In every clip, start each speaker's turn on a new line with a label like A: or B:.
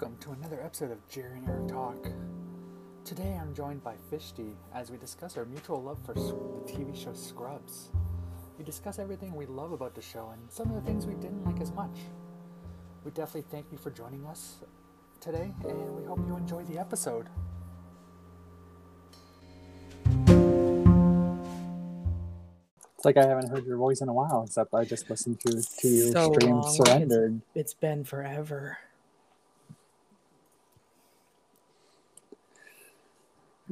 A: welcome to another episode of Jerry and Eric Talk. Today I'm joined by Fishty as we discuss our mutual love for the TV show Scrubs. We discuss everything we love about the show and some of the things we didn't like as much. We definitely thank you for joining us today and we hope you enjoy the episode. It's like I haven't heard your voice in a while, except I just listened to to your
B: So
A: stream
B: long.
A: surrendered.
B: It's been forever.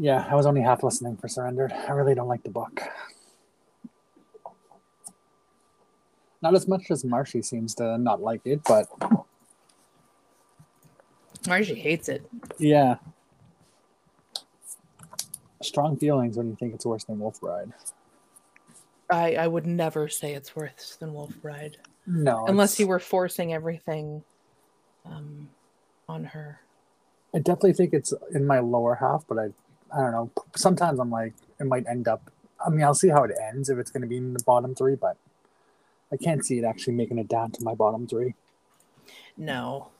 A: Yeah, I was only half listening for Surrendered. I really don't like the book. Not as much as Marshy seems to not like it, but
B: Margie hates it.
A: yeah. Strong feelings when you think it's worse than Wolf Bride.
B: I, I would never say it's worse than Wolf Bride.
A: No.
B: Unless
A: it's-
B: you were forcing everything um, on her.
A: I definitely think it's in my lower half, but I I don't know. Sometimes I'm like it might end up I mean, I'll see how it ends if it's going to be in the bottom 3, but I can't see it actually making it down to my bottom 3.
B: No.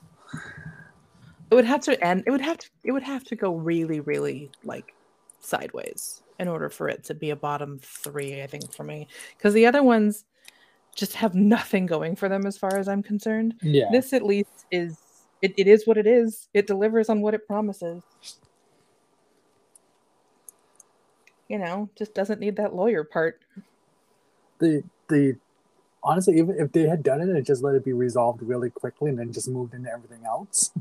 B: It would have to end it would have to it would have to go really, really like sideways in order for it to be a bottom three, I think, for me. Because the other ones just have nothing going for them as far as I'm concerned.
A: Yeah.
B: This at least is it, it is what it is. It delivers on what it promises. You know, just doesn't need that lawyer part.
A: the the honestly even if they had done it and just let it be resolved really quickly and then just moved into everything else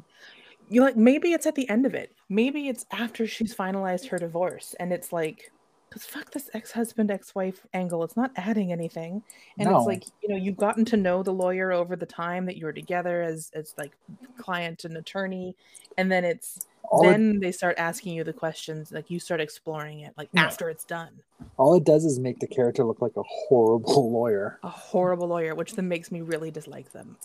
B: You like maybe it's at the end of it. Maybe it's after she's finalized her divorce and it's like because fuck this ex-husband ex-wife angle it's not adding anything and
A: No.
B: it's like you know you've gotten to know the lawyer over the time that you were together as as like client and attorney and then it's
A: all it,
B: then they start asking you the questions like you start exploring it like
A: Yeah.
B: after it's done.
A: All it does is make the character look like a horrible lawyer.
B: A horrible lawyer which then makes me really dislike them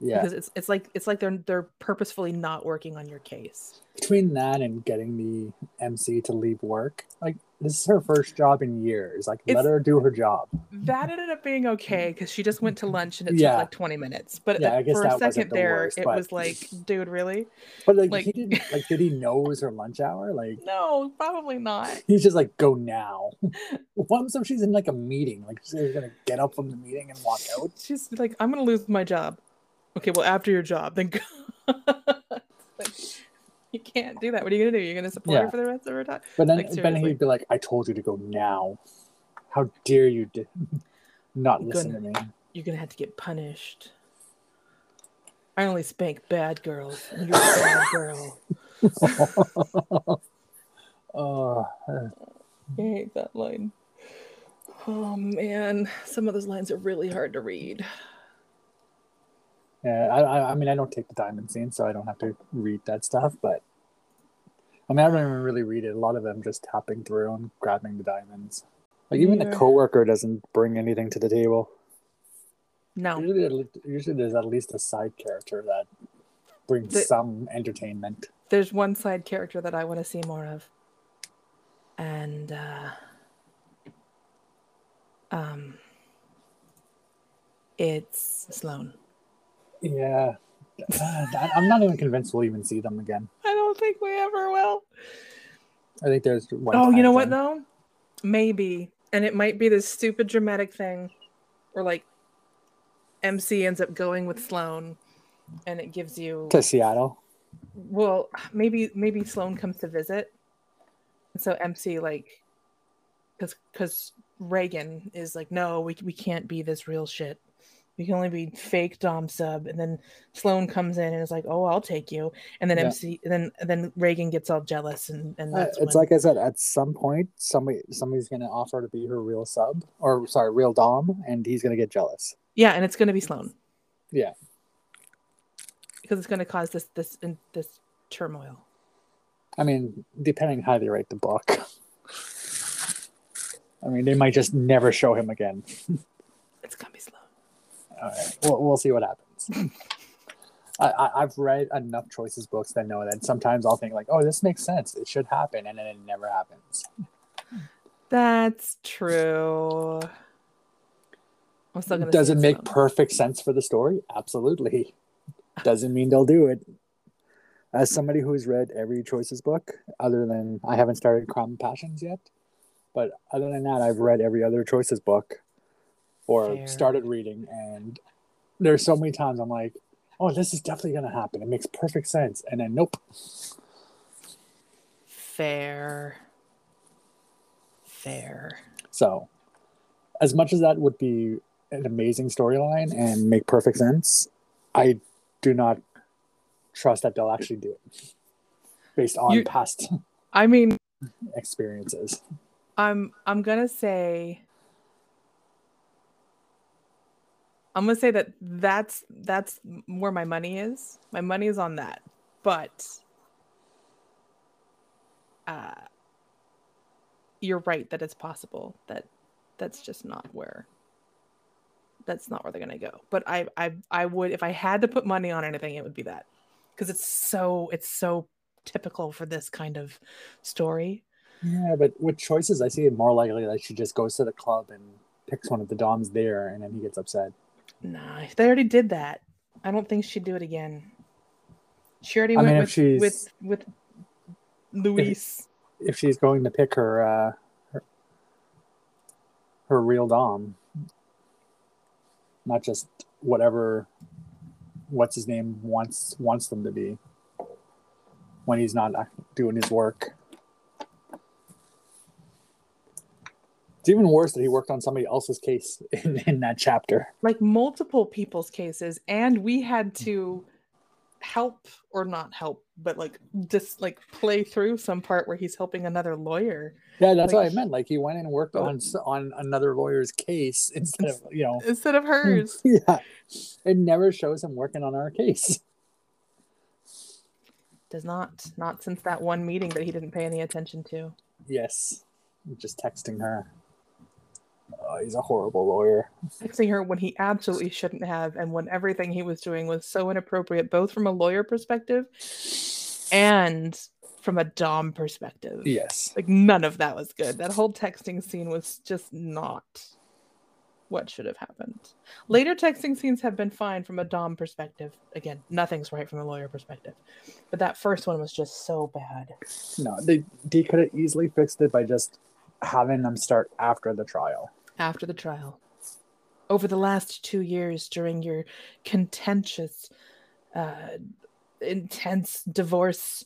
A: yeah.
B: because it's it's like it's like they're they're purposefully not working on your case.
A: Between that and getting the mc to leave work like this is her first job in years. Like let her do her job.
B: That ended up being okay because she just went to lunch and it
A: Yeah.
B: took like 20 minutes. But
A: Yeah,
B: for a second
A: the
B: there
A: worst,
B: it
A: but-
B: was like dude really?
A: But like,
B: Like-
A: he didn't like did he know it was her lunch hour? Like
B: no probably not.
A: he's just like go now. What if she's in like a meeting. Like she's gonna get up from the meeting and walk out.
B: She's like i'm gonna lose my job okay well after your job then go like, you can't do that what are you gonna do you're gonna support
A: Yeah.
B: her for the rest of her time
A: But then,
B: like,
A: then he'd be like, "I told you to go now. How dare you di- not
B: You're
A: listen to me?"
B: you're gonna have to get punished i only spank bad girls you're a bad girl
A: uh,
B: I hate that line. Oh man, some of those lines are really hard to read.
A: Yeah, I, I, mean, I don't take the diamond scene, so I don't have to read that stuff. But I mean, I don't even really read it. A lot of them just tapping through and grabbing the diamonds. Like even the
B: Yeah.
A: coworker doesn't bring anything to the table.
B: No,
A: Usually, usually there's at least a side character that brings
B: The-
A: some entertainment.
B: there's one side character that I want to see more of, and uh, um, it's Sloane.
A: Yeah, Uh, I'm not even convinced we'll even see them again.
B: I don't think we ever will.
A: I think there's one.
B: Oh, you know what though? Maybe, and it might be this stupid dramatic thing, where like MC ends up going with Sloane, and it gives you
A: to Seattle.
B: well maybe maybe sloan comes to visit and so mc like because because reagan is like no we, we can't be this real shit we can only be fake dom sub and then sloan comes in and is like oh i'll take you and then
A: Yeah.
B: mc and then and then reagan gets all jealous and and
A: Uh,
B: that's
A: it's
B: when-
A: like I said, at some point, somebody somebody's gonna offer to be her real sub, or sorry, real dom, and he's gonna get jealous.
B: yeah and it's going to be sloan
A: Yeah,
B: because it's going to cause this this in, this turmoil
A: I mean, depending how they write the book. I mean, they might just never show him again.
B: it's going to be sloan
A: All right, we'll, we'll see what happens. I, I, I've read enough choices books that know that sometimes I'll think like, oh, this makes sense. It should happen, and then it never happens.
B: that's true i'm still to
A: Does it make perfect sense for the story? Absolutely. Doesn't mean they'll do it. As somebody who's read every Choices book, other than I haven't started and Passions yet, but other than that, I've read every other Choices book or
B: Fair.
A: started reading, and there's so many times I'm like, oh, this is definitely going to happen. It makes perfect sense. And then, nope.
B: Fair. Fair.
A: So, as much as that would be an amazing storyline and make perfect sense, I do not trust that they'll actually do it based on
B: You-
A: past
B: I mean,
A: experiences.
B: I'm I'm gonna say I'm gonna say that that's that's where my money is. My money is on that, but uh, you're right that it's possible that that's just not where that's not where they're gonna go. But I I I would if I had to put money on anything, it would be that because it's so it's so typical for this kind of story.
A: Yeah, but with choices, I see it more likely that she just goes to the club and picks one of the Doms there, and then he gets upset.
B: Nah, they already did that. I don't think she'd do it again. She already
A: I
B: went
A: mean,
B: with,
A: she's-
B: with with Luis.
A: If she's going to pick her uh, her, her real Dom, not just whatever what's his name wants wants them to be when he's not doing his work. It's even worse that he worked on somebody else's case in, in that chapter.
B: like multiple people's cases, and we had to help or not help, but like just like play through some part where he's helping another lawyer
A: Yeah, that's
B: Like-
A: what I meant. Like he went and worked
B: Oh.
A: on on another lawyer's case instead of you know.
B: instead of hers.
A: Yeah, it never shows him working on our case.
B: Does not not since that one meeting that he didn't pay any attention to.
A: Yes, just texting her. Oh, he's a horrible lawyer.
B: Texting her when he absolutely shouldn't have, and when everything he was doing was so inappropriate, both from a lawyer perspective and from a Dom perspective.
A: Yes,
B: Like none of that was good. That whole texting scene was just not what should have happened. Later texting scenes have been fine from a Dom perspective. Again, nothing's right from a lawyer perspective. But that first one was just so bad.
A: no, they they could have easily fixed it by just having them start after the trial.
B: After the trial. Over the last two years during your contentious uh intense divorce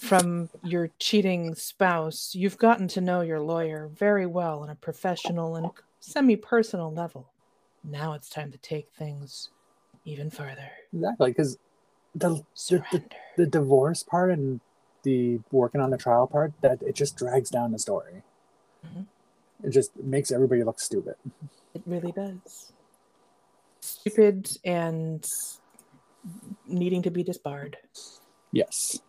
B: from your cheating spouse, you've gotten to know your lawyer very well on a professional and semi personal level. Now it's time to take things even further.
A: Exactly, because the, the, the the divorce part and the working on the trial part that it just drags down the story.
B: Mhm.
A: It just makes everybody look stupid.
B: It really does. Stupid and needing to be disbarred.
A: Yes.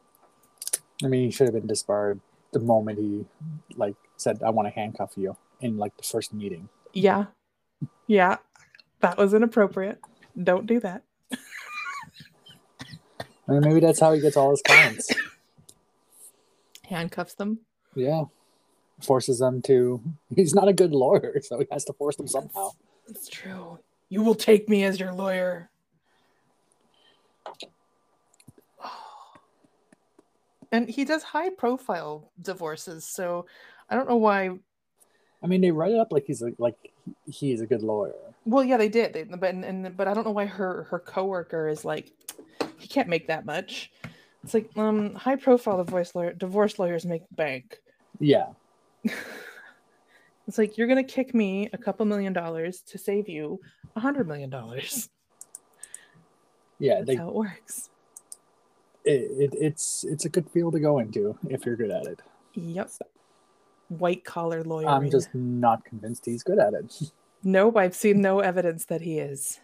A: I mean, he should have been disbarred the moment he like said, "I want to handcuff you" in like the first meeting.
B: Yeah. Yeah. That was inappropriate. Don't do that.
A: I mean, maybe that's how he gets all his clients.
B: Handcuffs them.
A: yeah, forces them to. He's not a good lawyer, so he has to force them somehow.
B: It's true. You will take me as your lawyer. And he does high profile divorces, so I don't know why.
A: I mean, they write it up like he's a, like he's a good lawyer.
B: Well, yeah, they did, they, but and, and but I don't know why her her coworker is like, he can't make that much. It's like um high profile divorce lawyer divorce lawyers make bank.
A: Yeah,
B: It's like you're gonna kick me a couple million dollars to save you a hundred million dollars.
A: yeah.
B: That's
A: They,
B: how it works.
A: it, it, it's it's a good field to go into if you're good at it.
B: Yep. White collar lawyer.
A: I'm just not convinced he's good at it.
B: Nope, I've seen no evidence that he is.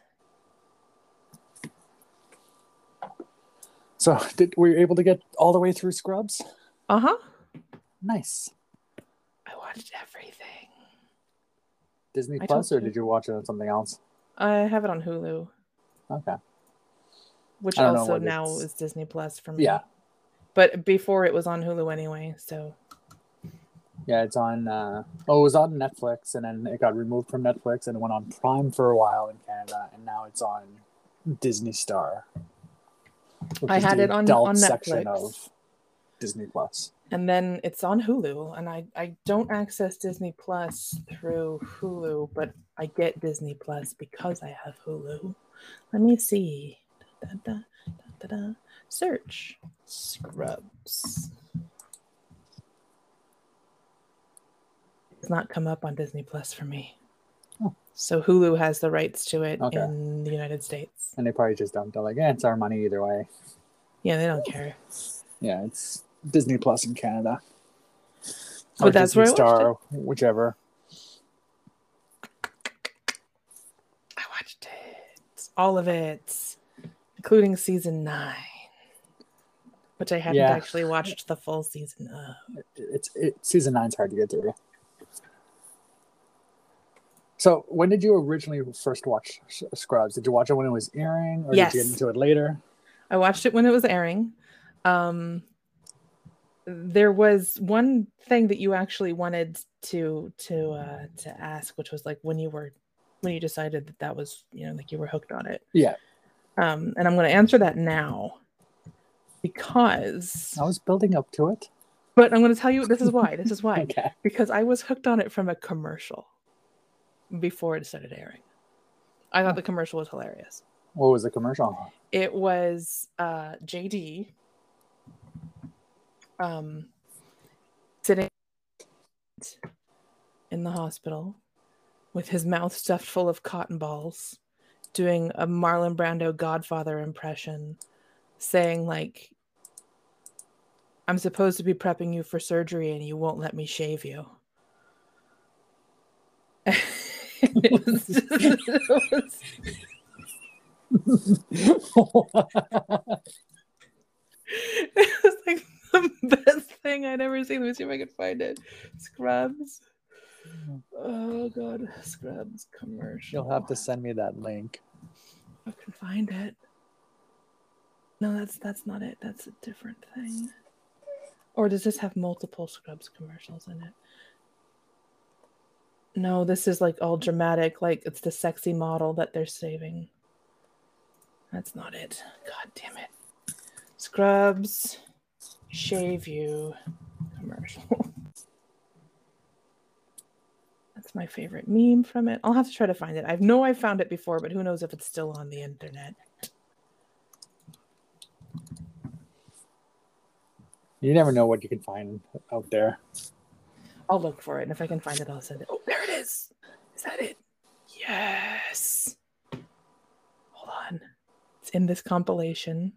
A: So, did were you able to get all the way through Scrubs?
B: Uh huh.
A: Nice.
B: I watched everything.
A: Disney
B: I
A: Plus, or
B: you.
A: did you watch it on something else?
B: I have it on Hulu,
A: Okay.
B: which
A: I don't know
B: also now
A: it's-
B: is Disney Plus for me.
A: Yeah.
B: But before it was on Hulu anyway, so
A: Yeah, it's on. Uh, oh, it was on Netflix, and then it got removed from Netflix, and it went on Prime for a while in Canada, and now it's on Disney Star.
B: I had it on-
A: adult
B: on
A: section
B: Netflix.
A: of Disney Plus.
B: And then it's on Hulu, and I I don't access Disney Plus through Hulu, but I get Disney Plus because I have Hulu. Let me see. Da, da, da, da, da. Search Scrubs. It's not come up on Disney Plus for me.
A: Oh.
B: So Hulu has the rights to it
A: Okay.
B: in the United States.
A: And they probably just dumped it like, yeah, it's our money either way.
B: Yeah, they don't care.
A: Yeah, it's Disney Plus in Canada.
B: But
A: Or
B: that's
A: Disney
B: where I watched
A: Star, whichever.
B: I watched it. All of it. Including season nine. Which I hadn't
A: Yeah.
B: actually watched the full season of.
A: It's it, season nine's hard to get through. So, when did you originally first watch Scrubs? Did you watch it when it was airing, or
B: Yes.
A: did you get into it later?
B: I watched it when it was airing. Um there was one thing that you actually wanted to to uh to ask which was like when you were when you decided that that was you know like you were hooked on it
A: Yeah,
B: um and i'm going to answer that now because
A: I was building up to it.
B: but i'm going to tell you this is why this is why
A: Okay.
B: because I was hooked on it from a commercial before it started airing. I thought the commercial was hilarious.
A: What was the commercial?
B: It was uh, JD um, sitting in the hospital with his mouth stuffed full of cotton balls, doing a Marlon Brando Godfather impression, saying like, "I'm supposed to be prepping you for surgery, and you won't let me shave you." was, was the best thing I'd ever seen. Let me see if I can find it. Scrubs. Oh god, Scrubs commercial.
A: You'll have to send me that link.
B: I can find it. No, that's that's not it. That's a different thing. Or does this have multiple Scrubs commercials in it? No, this is like all dramatic, like it's the sexy model that they're saving. That's not it. God damn it. Scrubs shave you commercial. That's my favorite meme from it. I'll have to try to find it. I know I found it before, but who knows if it's still on the internet.
A: You never know what you can find out there.
B: I'll look for it, and if I can find it, I'll send it. Oh, there it is. Is that it? Yes. Hold on. It's in this compilation.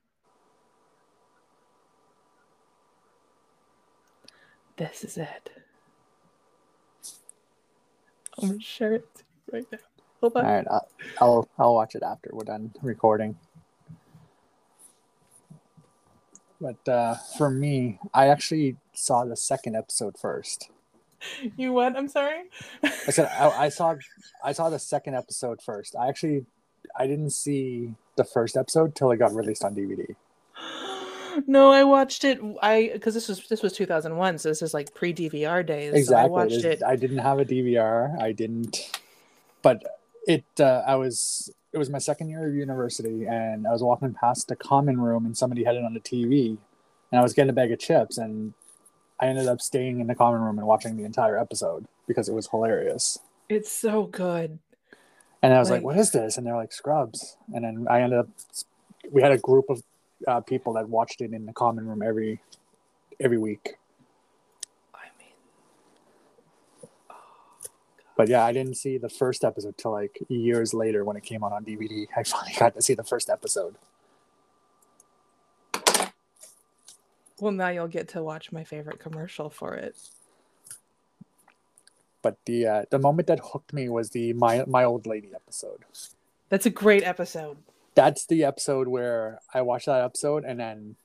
B: This is it. I'm gonna share it right now. Hold on.
A: All right, I'll, I'll I'll watch it after we're done recording. But uh, for me, I actually saw the second episode first.
B: You what? I'm sorry.
A: I said I, I saw I saw the second episode first. I actually I didn't see the first episode till it got released on DVD.
B: No, I watched it. I because this was this was 2001, so this is like pre DVR days. So I watched
A: it. I didn't have a DVR. I didn't, but it. Uh, I was. It was my second year of university, and I was walking past the common room, and somebody had it on the TV, and I was getting a bag of chips, and I ended up staying in the common room and watching the entire episode because it was hilarious.
B: It's so good.
A: And I was like,
B: Like-
A: "What is this?" And they're like, "Scrubs." And then I ended up. We had a group of uh, people that watched it in the common room every every week.
B: I mean,
A: But yeah, I didn't see the first episode till like years later when it came out on DVD. I finally got to see the first episode.
B: well, now you'll get to watch my favorite commercial for it.
A: But the uh, the moment that hooked me was the my my old lady episode.
B: That's a great episode.
A: That's the episode where I watched that episode, and then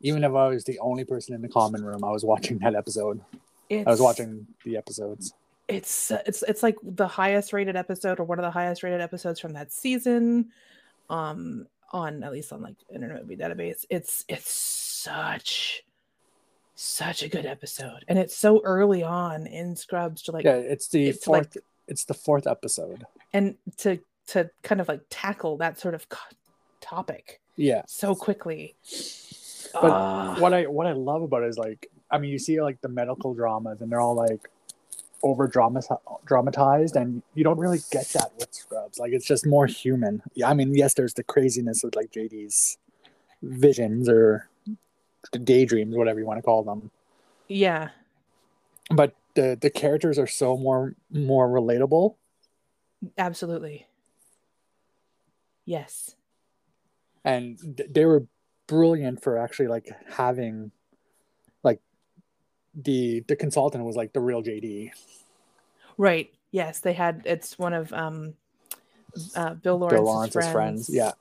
A: even if I was the only person in the common room, I was watching that episode.
B: It's,
A: I was watching the episodes.
B: It's it's it's like the highest rated episode or one of the highest rated episodes from that season. Um, on at least on like Internet Movie Database, it's it's such such a good episode, and it's so early on in Scrubs to like
A: yeah, it's the
B: it's
A: fourth.
B: like-
A: it's the fourth episode.
B: and to to kind of like tackle that sort of topic
A: Yeah.
B: so quickly.
A: But
B: Ah.
A: what I what I love about it is like I mean you see like the medical dramas and they're all like over dramatized and you don't really get that with Scrubs. Like it's just more human. Yeah, I mean yes, there's the craziness of like JD's visions or daydreams, whatever you want to call them.
B: yeah,
A: But the the characters are so more more relatable.
B: absolutely. Yes.
A: and th- they were brilliant for actually like having like the the consultant was like the real JD.
B: Right. Yes, they had. It's one of um, uh, Bill Lawrence's,
A: Bill Lawrence's friends. Yeah.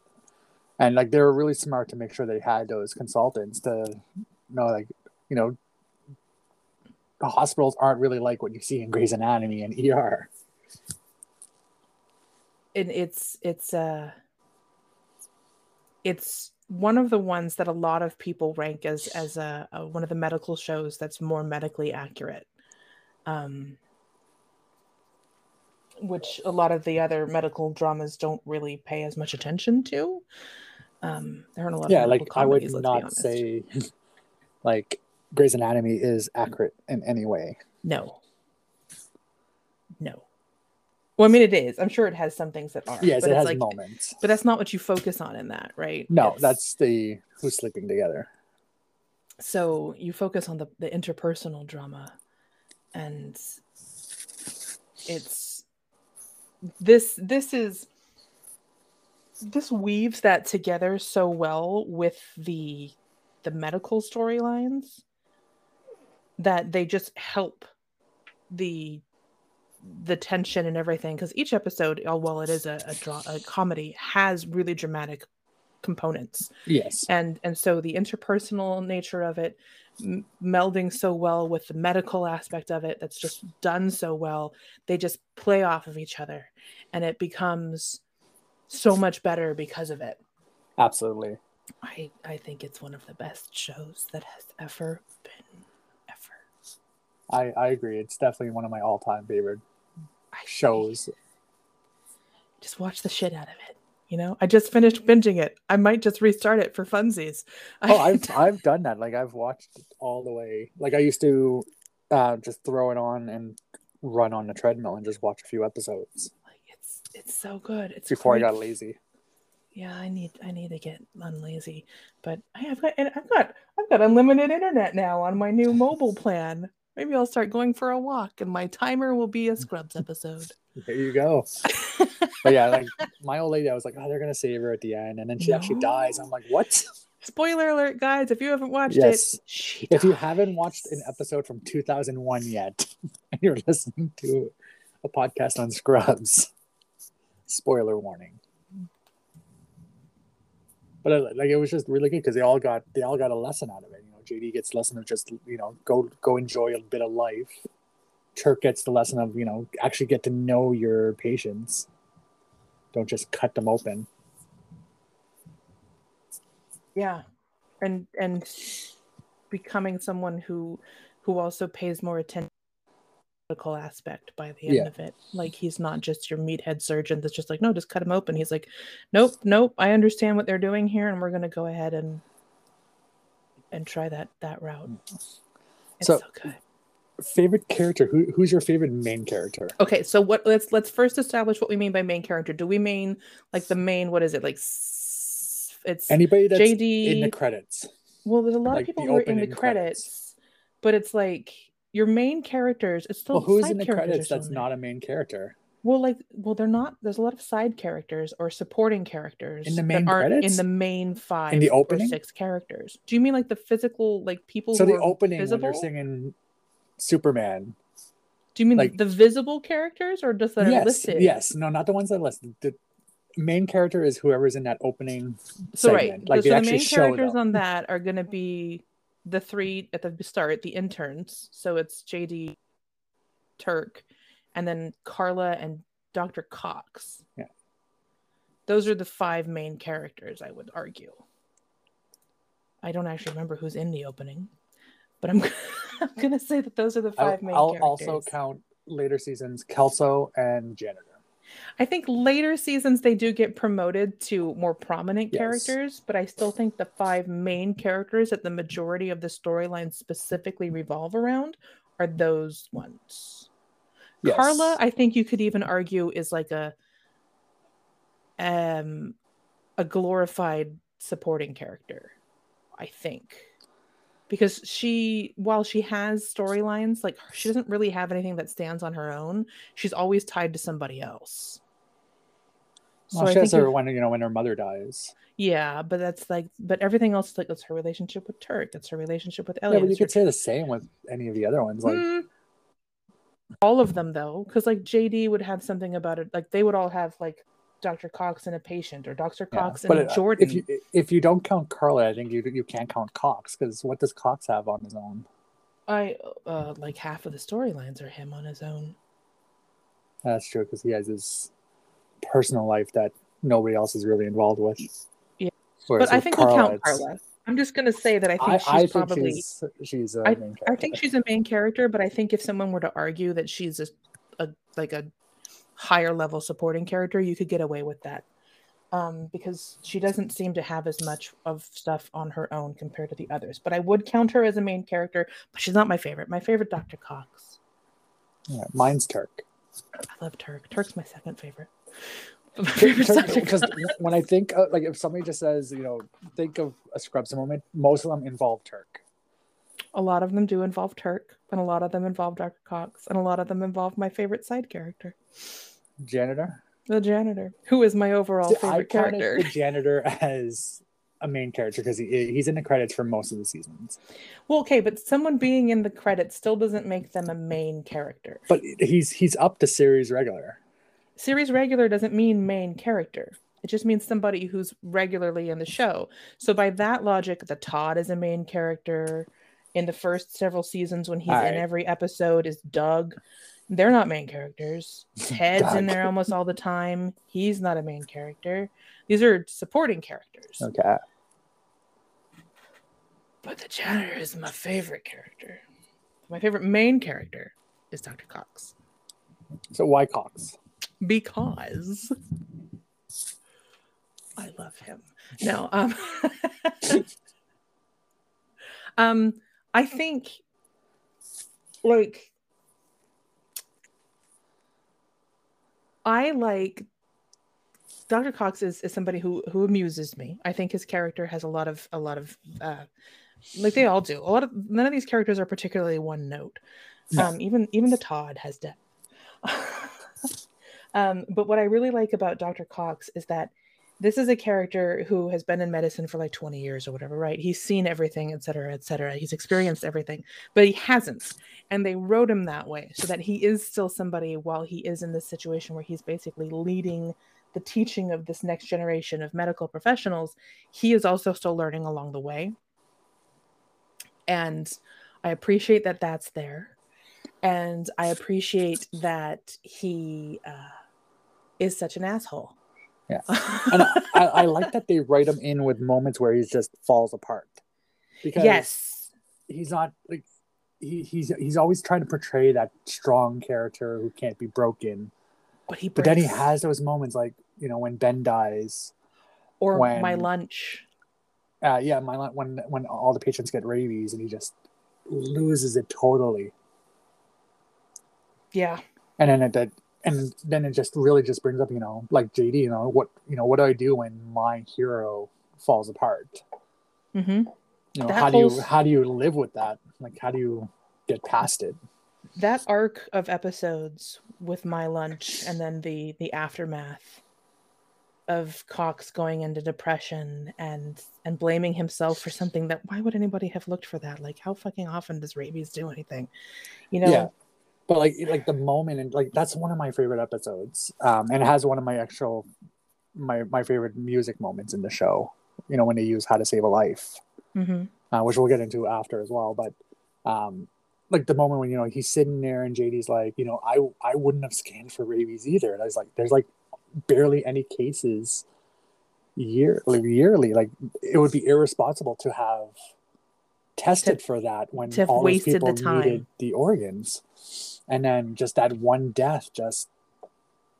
A: And like they were really smart to make sure they had those consultants to know like, you know, the hospitals aren't really like what you see in Grey's Anatomy and ER.
B: and it's it's uh it's one of the ones that a lot of people rank as as a, a one of the medical shows that's more medically accurate. Um which a lot of the other medical dramas don't really pay as much attention to. Um there aren't a lot
A: Yeah,
B: of
A: like I would
B: comedies, let's be
A: not say like Grey's Anatomy is accurate in any way.
B: no. No well i mean it is i'm sure it has some things that are
A: Yes,
B: but
A: it
B: it's
A: has
B: like
A: moments.
B: but that's not what you focus on in that right
A: No,
B: It's-
A: that's the who's sleeping together.
B: so you focus on the, the interpersonal drama and it's this this is this weaves that together so well with the the medical storylines that they just help the the tension and everything because each episode while it is a, a, dra- a comedy has really dramatic components
A: Yes.
B: and and so the interpersonal nature of it m- melding so well with the medical aspect of it that's just done so well they just play off of each other and it becomes so much better because of it
A: Absolutely.
B: i i think it's one of the best shows that has ever been ever
A: I, I agree. It's definitely one of my all time favorite shows.
B: just watch the shit out of it you know i just finished binging it i might just restart it for funsies
A: Oh, I've I've done that. Like I've watched it all the way. Like I used to uh, just throw it on and run on the treadmill and just watch a few episodes
B: like it's it's so good it's
A: before I got lazy.
B: yeah i need i need to get unlazy but i've got and i've got i've got unlimited internet now on my new mobile plan maybe i'll start going for a walk and my timer will be a scrubs episode
A: There you go. But yeah, like my old lady, I was like, oh, they're gonna save her at the end, and then she actually dies. I'm like, what?
B: spoiler alert guys if you haven't watched
A: Yes.
B: it
A: If you haven't watched an episode from 2001 yet, and you're listening to a podcast on Scrubs, spoiler warning. But uh, like it was just really good because they all got they all got a lesson out of it. JD gets the lesson of just you know go go enjoy a bit of life. Turk gets the lesson of you know actually get to know your patients. Don't just cut them open.
B: yeah and and becoming someone who who also pays more attention to the medical aspect by the end
A: Yeah.
B: of it like he's not just your meathead surgeon that's just like no just cut him open he's like nope nope i understand what they're doing here and we're going to go ahead and and try that that route it's so,
A: So-
B: good
A: Favorite character? Who who's your favorite main character?
B: okay so what let's let's first establish what we mean by main character do we mean like the main what is it like it's
A: Anybody that's
B: jd
A: in the credits.
B: Well, there's a lot
A: Like
B: of people who are in the credits,
A: credits.
B: but it's like your main characters. It's still
A: Well, who's in the credits that's not a main character?
B: Well, like, well, they're not. There's a lot of side characters or supporting characters
A: In the main
B: aren't in the main five
A: In the
B: or
A: opening?
B: six characters. Do you mean like the physical, like people?
A: So
B: who
A: the
B: are
A: opening when they're singing Superman.
B: Do you mean
A: like-
B: the visible characters or just that are
A: yes,
B: listed?
A: yes, no, not the ones that are listed. The main character is whoever's in that opening
B: So
A: segment.
B: right,
A: Like
B: so
A: they
B: the main characters on that are going to be the three at the start, the interns. So it's JD, Turk, and then Carla and Dr. Cox.
A: Yeah.
B: Those are the five main characters, I would argue. I don't actually remember who's in the opening, but I'm, I'm going to say that those are the
A: I'll,
B: 5 main
A: I'll
B: characters.
A: also count later seasons Kelso and Janitor.
B: I think later seasons they do get promoted to more prominent
A: Yes.
B: characters, but I still think the five main characters that the majority of the storylines specifically revolve around are those ones.
A: Yes.
B: Carla, I think you could even argue is like a um a glorified supporting character. I think. Because she while she has storylines, like she doesn't really have anything that stands on her own. She's always tied to somebody else. So
A: Well,
B: I
A: she has her
B: if-
A: when you know when her mother dies.
B: yeah, but that's like but everything else like that's her relationship with Turk, that's her relationship with
A: Yeah, but you
B: her
A: could say the same with any of the other ones. Like
B: Mm. All of them though because like jd would have something about it like they would all have like dr cox and a patient or dr
A: yeah.
B: cox
A: but
B: and
A: uh,
B: jordan
A: if you if you don't count Carla, I think you you can't count Cox because what does Cox have on his own?
B: i uh like half of the storylines are him on his own
A: That's true because he has his personal life that nobody else is really involved with.
B: Yeah.
A: Whereas
B: but i think we'll count
A: it's-
B: carla i'm just gonna say that i think
A: I,
B: she's
A: I think
B: probably
A: she's she's a
B: I-
A: main character.
B: I think she's a main character, but I think if someone were to argue that she's a, a like a higher level supporting character, you could get away with that. Um, because she doesn't seem to have as much of stuff on her own compared to the others. But I would count her as a main character, but she's not my favorite. My favorite Dr. Cox.
A: Yeah, mine's Turk.
B: I love Turk. Turk's my second favorite. But my favorite's Dr.
A: Because when I think uh, like if somebody just says you know think of a Scrubs moment, most of them involve Turk.
B: A lot of them do involve Turk, and a lot of them involve Dr. Cox, and a lot of them involve my favorite side character,
A: Janitor.
B: the janitor, who is my overall
A: See, I
B: favorite
A: counted
B: character.
A: the janitor as a main character because he, he's in the credits for most of the seasons.
B: Well, okay, but someone being in the credits still doesn't make them a main character.
A: But he's he's up to series regular.
B: Series regular doesn't mean main character. It just means somebody who's regularly in the show. So by that logic, the Todd is a main character. In the first several seasons, when he's
A: Alright.
B: in every episode, is Doug. They're not main characters. Ted's in there almost all the time. He's not a main character. These are supporting characters.
A: Okay.
B: But the janitor is my favorite character. My favorite main character is Dr. Cox.
A: So why Cox?
B: Because I love him. No, um, um, I think like I like Dr. Cox is, is somebody who who amuses me. I think his character has a lot of a lot of uh like they all do. A lot of none of these characters are particularly one note.
A: No.
B: Um even even the Todd has depth. um but what I really like about Dr. Cox is that this is a character who has been in medicine for like 20 years or whatever, right? He's seen everything, et cetera, et cetera. He's experienced everything, but he hasn't. And they wrote him that way so that he is still somebody while he is in this situation where he's basically leading the teaching of this next generation of medical professionals. He is also still learning along the way. And I appreciate that that's there. And I appreciate that he uh, is such an asshole.
A: Yeah. And I, I, like that they write him in with moments where he just falls apart. Because
B: yes.
A: he's not like he, he's he's always trying to portray that strong character who can't be broken.
B: But he
A: But then he has those moments like, you know, when Ben dies.
B: or
A: when-
B: my lunch.
A: Uh yeah, my when when all the patients get rabies and he just loses it totally.
B: Yeah.
A: And then that and then it just really just brings up, you know, like JD, you know, what you know, what do I do when my hero falls apart?
B: mm-hmm.
A: You know,
B: That
A: how do you how do you live with that? Like how do you get past it?
B: That arc of episodes with my lunch and then the the aftermath of Cox going into depression and and blaming himself for something that why would anybody have looked for that? Like how fucking often does rabies do anything? You know,
A: Yeah. But like like the moment and like that's one of my favorite episodes. Um and it has one of my actual my my favorite music moments in the show. You know, when they use How to Save a Life.
B: hmm
A: uh, which we'll get into after as well. But um, like the moment when you know he's sitting there and JD's like, you know, I I wouldn't have scanned for rabies either. And I was like, there's like barely any cases year like yearly. Like it would be irresponsible to have tested for that when
B: to
A: all those
B: wasted the
A: people
B: time.
A: needed the organs, and then just that one death just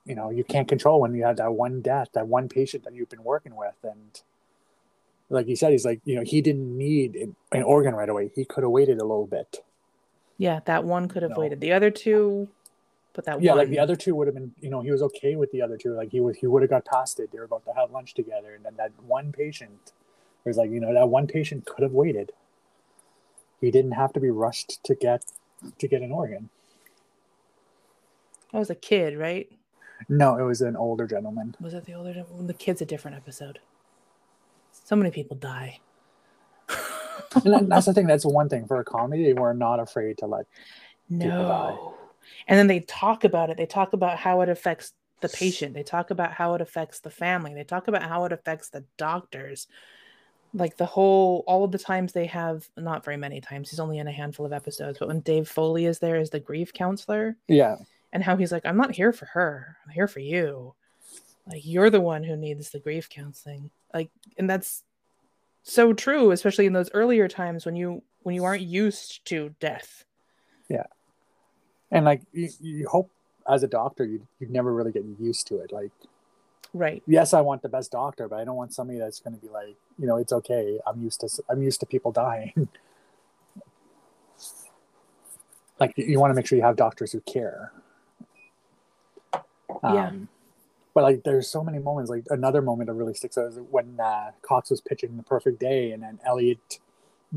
A: you know you can't control when you have that one death, that one patient that you've been working with, and like he said, he's like, you know, he didn't need an organ right away. He could have waited a little bit.
B: Yeah, that one could have
A: No.
B: waited. The other two, but that one
A: Yeah,
B: one.
A: like the other two would have been, you know, he was okay with the other two. Like he was, he would have got past it. They were about to have lunch together, and then that one patient was like, you know, that one patient could have waited. He didn't have to be rushed to get to get an organ.
B: That was a kid, right?
A: No, it was an older gentleman.
B: Was it the older? The kid's a different episode. So many people die.
A: And that's the thing. That's one thing for a comedy. They were not afraid to let. die.
B: No. And then they talk about it. They talk about how it affects the patient. They talk about how it affects the family. They talk about how it affects the doctors. Like the whole, all of the times they have, not very many times, he's only in a handful of episodes, but when Dave Foley is there as the grief counselor,
A: Yeah,
B: and how he's like, I'm not here for her. I'm here for you. Like, you're the one who needs the grief counseling. Like, and that's so true, especially in those earlier times when you when you aren't used to death.
A: Yeah, and like you, you hope as a doctor, you you never really get used to it. Like
B: Right.
A: yes, I want the best doctor, but I don't want somebody that's going to be like, you know, it's okay. I'm used to I'm used to people dying. like you want to make sure you have doctors who care.
B: Yeah.
A: Um, But like, there's so many moments. Like another moment that really sticks out is when uh, Cox was pitching the perfect day, and then Elliot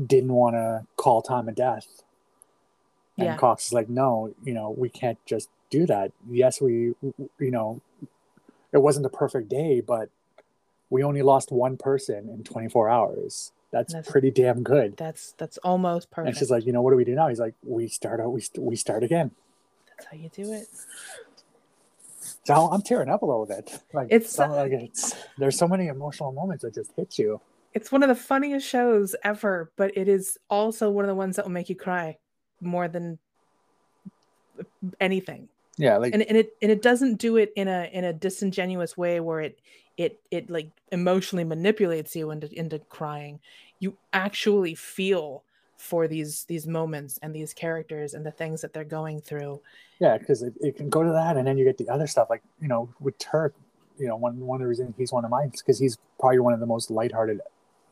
A: didn't want to call time of death, and
B: Yeah.
A: Cox is like, "No, you know, we can't just do that. Yes, we, you know, it wasn't a perfect day, but we only lost one person in 24 hours. That's,
B: That's-
A: pretty damn good."
B: That's that's almost perfect.
A: And she's like, "You know, what do we do now?" He's like, "We start out. We st- we start again."
B: that's how you do it.
A: So I'm tearing up a little bit. Like
B: It's-
A: some, like it's there's so many emotional moments that just hit you.
B: It's one of the funniest shows ever, but it is also one of the ones that will make you cry more than anything.
A: Yeah, like
B: and, and it and it doesn't do it in a in a disingenuous way where it it it like emotionally manipulates you into into crying you actually feel for these these moments and these characters and the things that they're going through
A: yeah, because it, it can go to that, and then you get the other stuff. Like you know, with Turk, you know, one one of the reasons he's one of mine is because he's probably one of the most lighthearted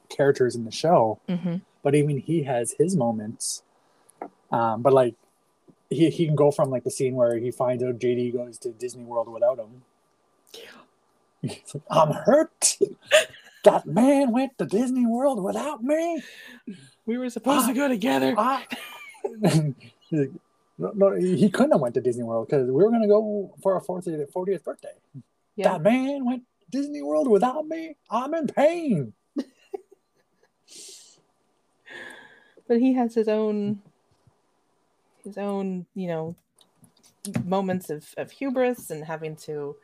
A: characters in the show.
B: mm-hmm.
A: But even he has his moments. Um, but like he he can go from like the scene where he finds out JD goes to Disney World without him. He's like, I'm hurt. that man went to Disney World without me.
B: we were supposed to ah, go together
A: I... No, no, he couldn't have went to Disney World because we were going to go for our 40th, 40th birthday.
B: yeah
A: That man went to Disney World without me. I'm in pain.
B: but he has his own his own you know moments of, of hubris and having to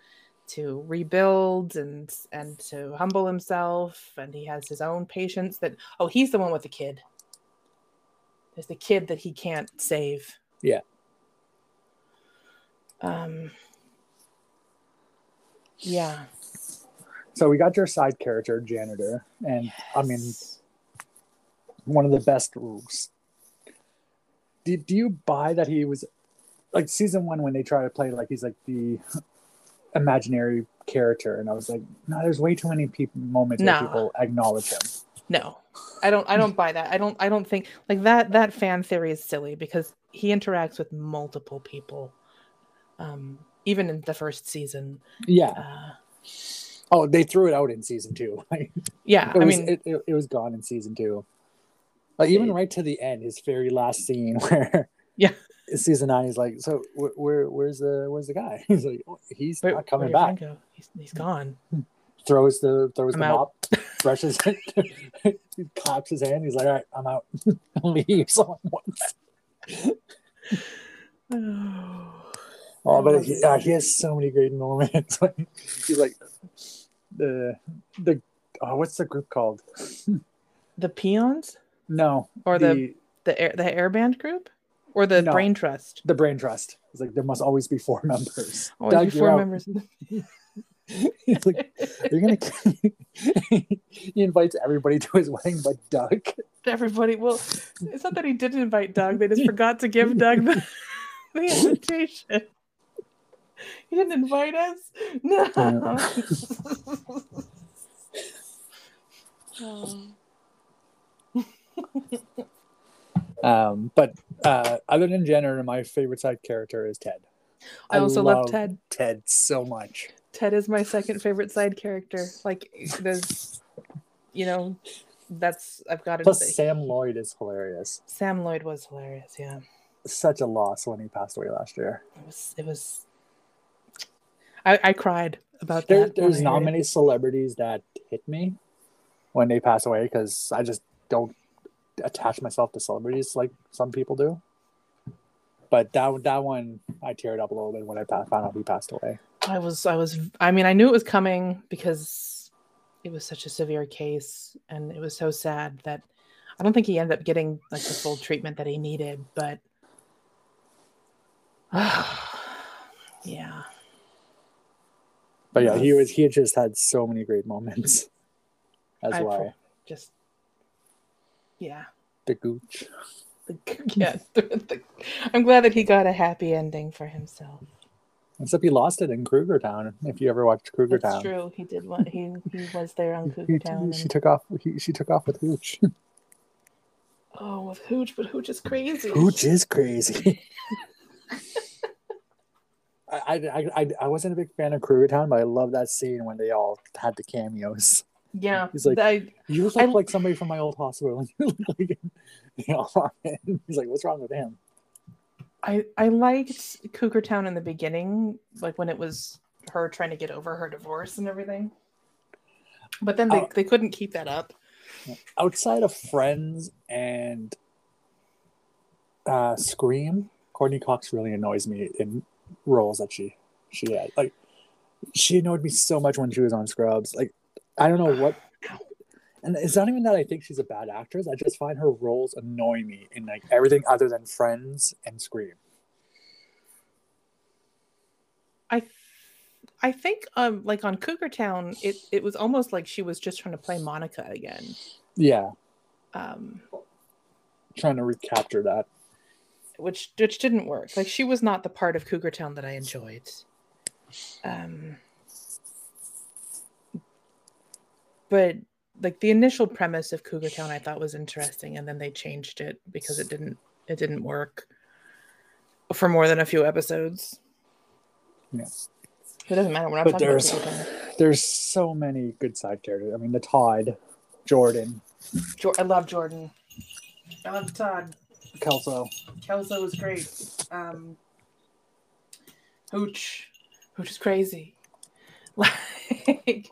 B: to rebuild and and to humble himself and he has his own patience that oh he's the one with the kid there's the kid that he can't save
A: Yeah.
B: um yeah
A: So we got your side character, janitor, and I mean, one of the best rules. Do, do you buy that he was like season one when they try to play like he's like the imaginary character, and I was like, no, there's way too many people moments
B: No.
A: where people acknowledge him.
B: no i don't i don't buy that i don't i don't think like that that fan theory is silly because he interacts with multiple people um even in the first season
A: Yeah.
B: uh
A: Oh, they threw it out in season two.
B: Yeah
A: it
B: i mean
A: it, it, it was gone in season two. Like even right to the end, his very last scene where
B: Yeah.
A: Season nine, he's like, so where, where where's the where's the guy? He's like, oh, he's
B: where,
A: not coming back.
B: go? He's, he's gone
A: Throws the throws
B: I'm
A: the
B: out.
A: mop, brushes it, he claps his hand. He's like, all right, I'm out. Leaves on once. Oh, but he, uh, he has so many great moments. Like, he's like the the oh, what's the group called?
B: the peons
A: No,
B: or the the the air, the airband group or the
A: No.
B: brain trust
A: the brain trust. It's like there must always be four members.
B: always
A: Doug,
B: be four members
A: He's like, you're gonna. he invites everybody to his wedding, but Doug.
B: everybody well it's not that he didn't invite doug they just forgot to give doug the, the invitation He didn't invite us? No. Oh.
A: Um, but uh, other than Jenner, my favorite side character is Ted.
B: I also love Ted.
A: Ted so much.
B: Ted is my second favorite side character. Like there's you know, that's I've got to
A: Plus,
B: say.
A: Sam Lloyd is hilarious.
B: Sam Lloyd was hilarious, yeah.
A: Such a loss when he passed away last year.
B: It was it was I, I cried about
A: There,
B: that.
A: there's not many celebrities that hit me when they pass away because I just don't attach myself to celebrities like some people do. But that that one, I teared up a little bit when I found out he passed away.
B: I was I was I mean I knew it was coming because it was such a severe case and it was so sad that I don't think he ended up getting like the full treatment that he needed, but yeah.
A: But yeah, he was he just had so many great moments as
B: I
A: well.
B: just yeah.
A: The gooch.
B: The, yeah. the- the- I'm glad that he got a happy ending for himself.
A: Except he lost it in Cougar Town. If you ever watched
B: Cougar
A: Town,
B: true. He did what he he was there on Cougar Town.
A: she
B: and-
A: took off. He, she took off with Hooch.
B: oh, with Hooch, but Hooch is crazy.
A: Hooch is crazy. I, I, I, I wasn't a big fan of Cougar Town, but I love that scene when they all had the cameos.
B: Yeah,
A: He's like-
B: I,
A: You look
B: I-
A: like somebody from my old hospital. You look like you know, He's like, what's wrong with him?
B: I I liked Cougar Town in the beginning, like when it was her trying to get over her divorce and everything. But then they,
A: Oh.
B: they couldn't keep that up.
A: Outside of Friends and uh, Scream, Courteney Cox really annoys me in roles that she she had. Like, she annoyed me so much when she was on Scrubs. Like, I don't know what. And it's not even that I think she's a bad actress. I just find her roles annoy me in like everything other than Friends and Scream.
B: I I think um like on Cougar Town, it it was almost like she was just trying to play Monica again.
A: Yeah,
B: Um
A: trying to recapture that.
B: which which didn't work. Like she was not the part of Cougar Town that I enjoyed. Um but like the initial premise of Cougar Town I thought was interesting and then they changed it because it didn't it didn't work for more than a few episodes.
A: Yeah.
B: It doesn't matter. We're not
A: But
B: talking about
A: there's
B: Cougar Town.
A: there's so many good side characters. I mean, the Todd, Jordan,
B: Jor- I love Jordan. I love Todd.
A: Kelso.
B: Kelso was great. Um, Hooch, Hooch is crazy. Like,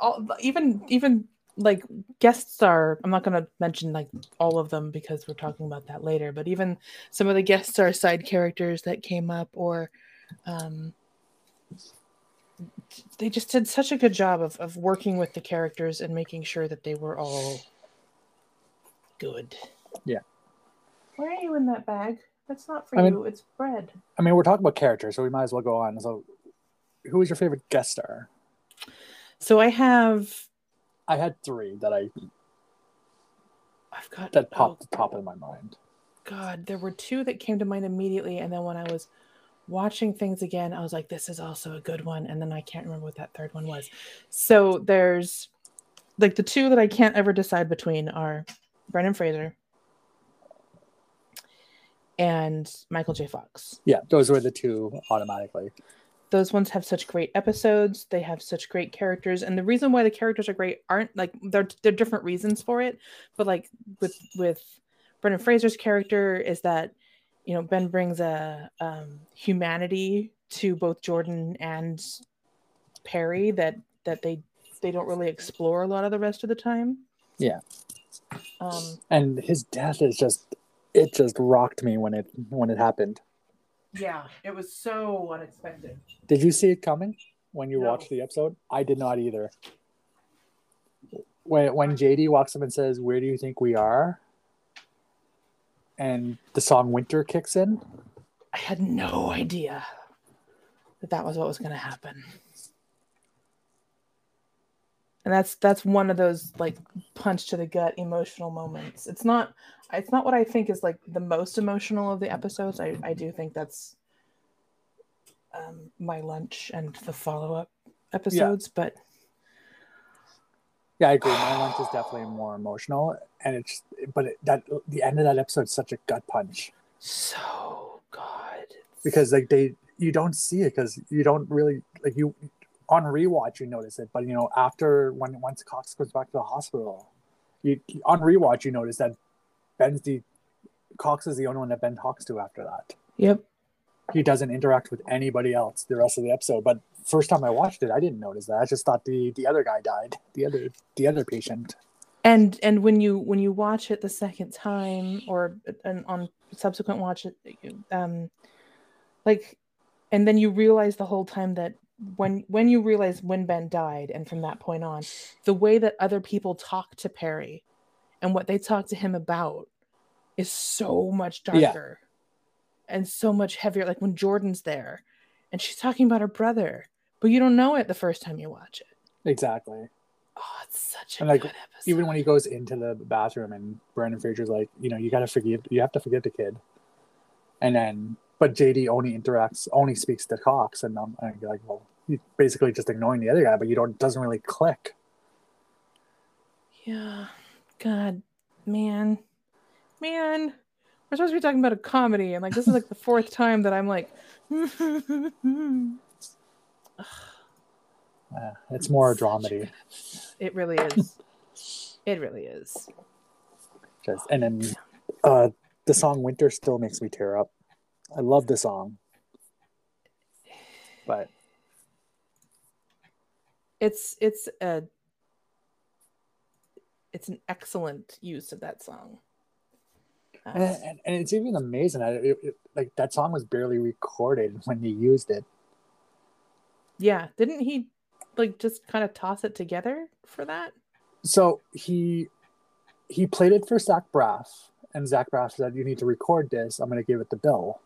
B: all, even even like guest star. I'm not gonna mention like all of them because we're talking about that later. But even some of the guest star side characters that came up, or um, they just did such a good job of of working with the characters and making sure that they were all good.
A: Yeah.
B: where are you in that bag? That's not for
A: I mean-
B: you. It's bread.
A: I mean, we're talking about characters, so we might as well go on. So, who was your favorite guest star?
B: So I have
A: I had three that I
B: I've got
A: that
B: oh,
A: popped the top of my mind.
B: God, there were two that came to mind immediately, and then when I was watching things again, I was like, "This is also a good one," and then I can't remember what that third one was. So there's like the two that I can't ever decide between are Brendan Fraser and Michael J. Fox.
A: Yeah, those were the two automatically.
B: Those ones have such great episodes they have such great characters and the reason why the characters are great aren't like they're they're different reasons for it but like with with brendan fraser's character is that you know ben brings a um, humanity to both jordan and perry that that they they don't really explore a lot of the rest of the time
A: Yeah.
B: um
A: And his death is just it just rocked me when it when it happened.
B: Yeah it was so unexpected
A: Did you see it coming when you
B: No.
A: watched the episode? I did not either. When when JD walks up and says, "Where do you think we are?" and the song "Winter" kicks in,
B: I had no idea that that was what was going to happen. And that's that's one of those like punch to the gut emotional moments. It's not it's not what I think is like the most emotional of the episodes. I I do think that's um, my lunch and the follow up episodes, but
A: Yeah, I agree. My lunch is definitely more emotional, and it's but it, that the end of that episode is such a gut punch
B: so God.
A: because like they you don't see it because you don't really like you on rewatch you notice it, but you know after when once Cox goes back to the hospital, you on rewatch you notice that Ben's the Cox is the only one that Ben talks to after that.
B: Yep.
A: He doesn't interact with anybody else the rest of the episode. But first time I watched it, I didn't notice that. I just thought the the other guy died, the other the other patient.
B: and and when you when you watch it the second time or and on subsequent watch it um like and then you realize the whole time that when when you realize when ben died and from that point on the way that other people talk to perry and what they talk to him about is so much
A: Yeah.
B: darker and so much heavier like when jordan's there and she's talking about her brother but you don't know it the first time you watch it
A: Exactly.
B: oh it's such a
A: And, like,
B: good episode
A: Even when he goes into the bathroom and Brendan Fraser's like, you know, you gotta forgive you have to forgive the kid. And then but JD only interacts only speaks to Cox and I'm, I'm like, well, he's basically just ignoring the other guy, but you don't doesn't really click.
B: Yeah. God, man. Man. We're supposed to be talking about a comedy, and like this is like the fourth time that I'm like,
A: Uh, it's more a dramedy.
B: it really is. It really is.
A: Just and then uh the song Winter still makes me tear up. I love the song. But
B: It's it's a it's an excellent use of that song. Uh,
A: and, and, and it's even amazing that it, it, like that song was barely recorded when they used it.
B: yeah, didn't he like just kind of toss it together for that?
A: So he he played it for Zach Braff, and Zach Braff said, "You need to record this. I'm going to give it to Bill."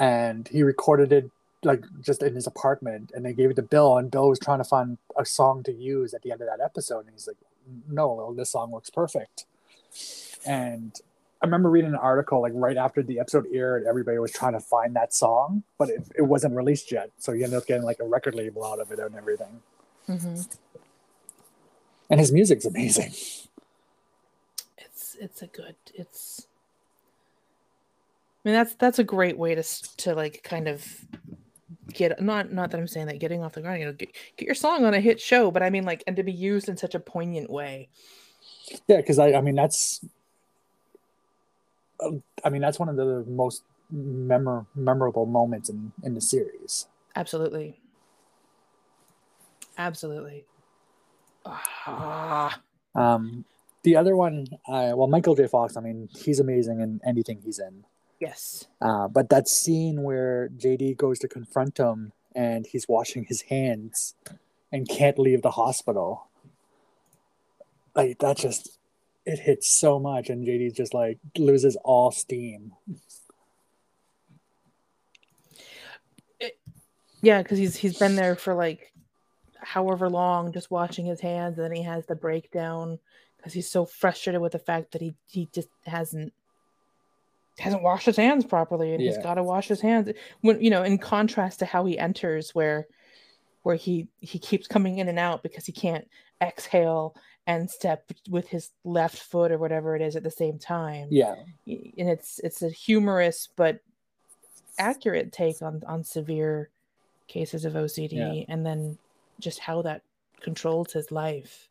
A: And he recorded it like just in his apartment, and they gave it to Bill. And Bill was trying to find a song to use at the end of that episode, and he's like, "No, well, this song works perfect." And I remember reading an article like right after the episode aired, everybody was trying to find that song, but it, it wasn't released yet. So he ended up getting like a record label out of it and everything.
B: Mm-hmm.
A: And his music's amazing.
B: it's it's a good it's i mean that's that's a great way to to like kind of get not not that i'm saying that getting off the ground you know get, get your song on a hit show but i mean like and to be used in such a poignant way
A: Yeah, because I, I mean that's, uh, I mean that's one of the most memor- memorable moments in in the series.
B: absolutely absolutely ah,
A: Um, the other one, uh, well, Michael J. Fox. I mean, he's amazing in anything he's in.
B: Yes
A: Uh, but that scene where JD goes to confront him and he's washing his hands and can't leave the hospital, like that just it hits so much, and JD just like loses all steam.
B: yeah because he's he's been there for like however long just washing his hands and then he has the breakdown because he's so frustrated with the fact that he he just hasn't hasn't washed his hands properly and he's got to wash his hands when you know in contrast to how he enters where where he he keeps coming in and out because he can't exhale and step with his left foot or whatever it is at the same time
A: Yeah,
B: and it's it's a humorous but accurate take on on severe cases of OCD
A: Yeah.
B: and then just how that controls his life.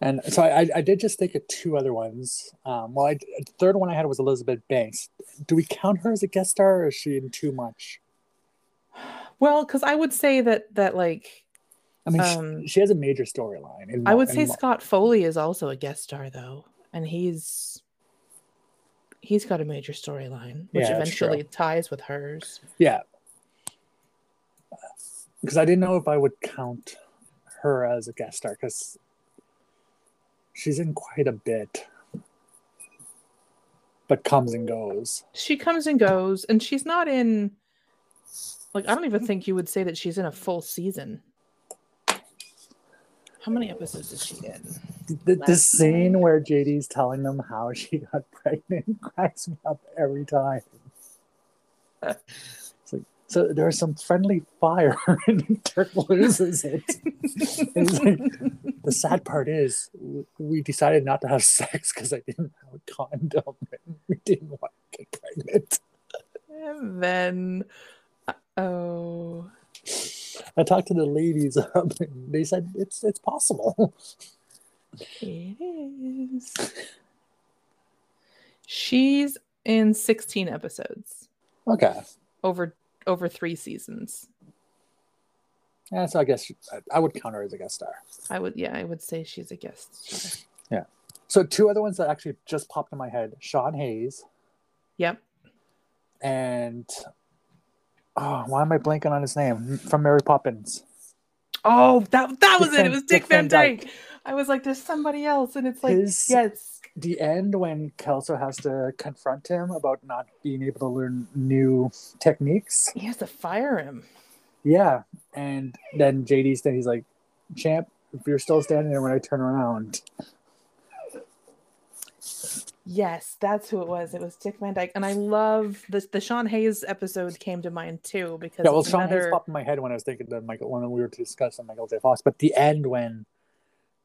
A: And so I, I did just think of two other ones. Um, well, I, the third one I had was Elizabeth Banks. Do we count her as a guest star, or is she in too much?
B: Well, because I would say that that like
A: I mean,
B: Um,
A: she, she has a major storyline.
B: I would say Scott Foley is also a guest star though, and he's he's got a major storyline which
A: Yeah,
B: eventually ties with hers.
A: yeah, because I didn't know if I would count her as a guest star because she's in quite a bit, but comes and goes.
B: She comes and goes, and she's not in. Like I don't even think you would say that she's in a full season. How many episodes is she in?
A: The, the scene where JD's telling them how she got pregnant cracks me up every time. So there's some friendly fire, and Turk loses it. Like, the sad part is, we decided not to have sex because I didn't have a condom, and we didn't want to get pregnant.
B: And then, oh,
A: I talked to the ladies, um, and they said it's it's possible.
B: it is. She's in 16 episodes
A: Okay,
B: over over three seasons.
A: yeah. So I guess I, I would count her as a guest star.
B: I would, yeah, I would say she's a guest. star.
A: So two other ones that actually just popped in my head: Sean Hayes
B: Yep.
A: and oh, why am I blanking on his name from Mary Poppins?
B: Oh, that that was
A: Dick
B: it. It was
A: Dick
B: Dick Van
A: Van Dyke.
B: Dyke. I was like, there's somebody else, and it's like,
A: His-
B: yes,
A: The end when Kelso has to confront him about not being able to learn new techniques.
B: he has to fire him.
A: Yeah, and then JD's there. He's like, "Champ, if you're still standing there when I turn around."
B: Yes, that's who it was. It was Dick Van Dyke, and I love the the Sean Hayes episode came to mind too because
A: Yeah, well, Sean Hayes popped in my head when I was thinking that Michael when we were discussing Michael J. Fox. But the end when,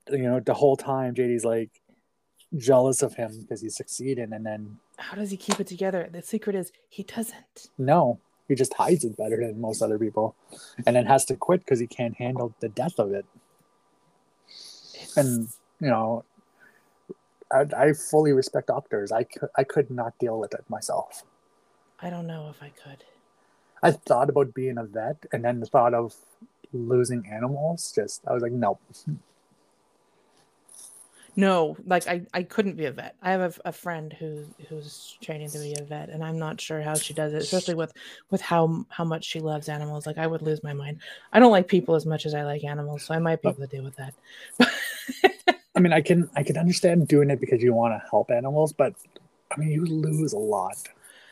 A: you know, the whole time JD's like jealous of him because he's succeeding, and then
B: How does he keep it together? The secret is he doesn't.
A: no, he just hides it better than most other people, and then has to quit because he can't handle the death of it.
B: It's,
A: And you know, I, I fully respect doctors. I could I could not deal with it myself.
B: I don't know if I could.
A: I thought about being a vet, and then the thought of losing animals just I was like, nope.
B: No, like I, I couldn't be a vet. I have a, a friend who who's training to be a vet, and I'm not sure how she does it, especially with with how how much she loves animals. Like I would lose my mind. I don't like people as much as I like animals, so I might be
A: Oh.
B: able to deal with that.
A: I mean, I can I can understand doing it because you want to help animals, but I mean, you lose a lot.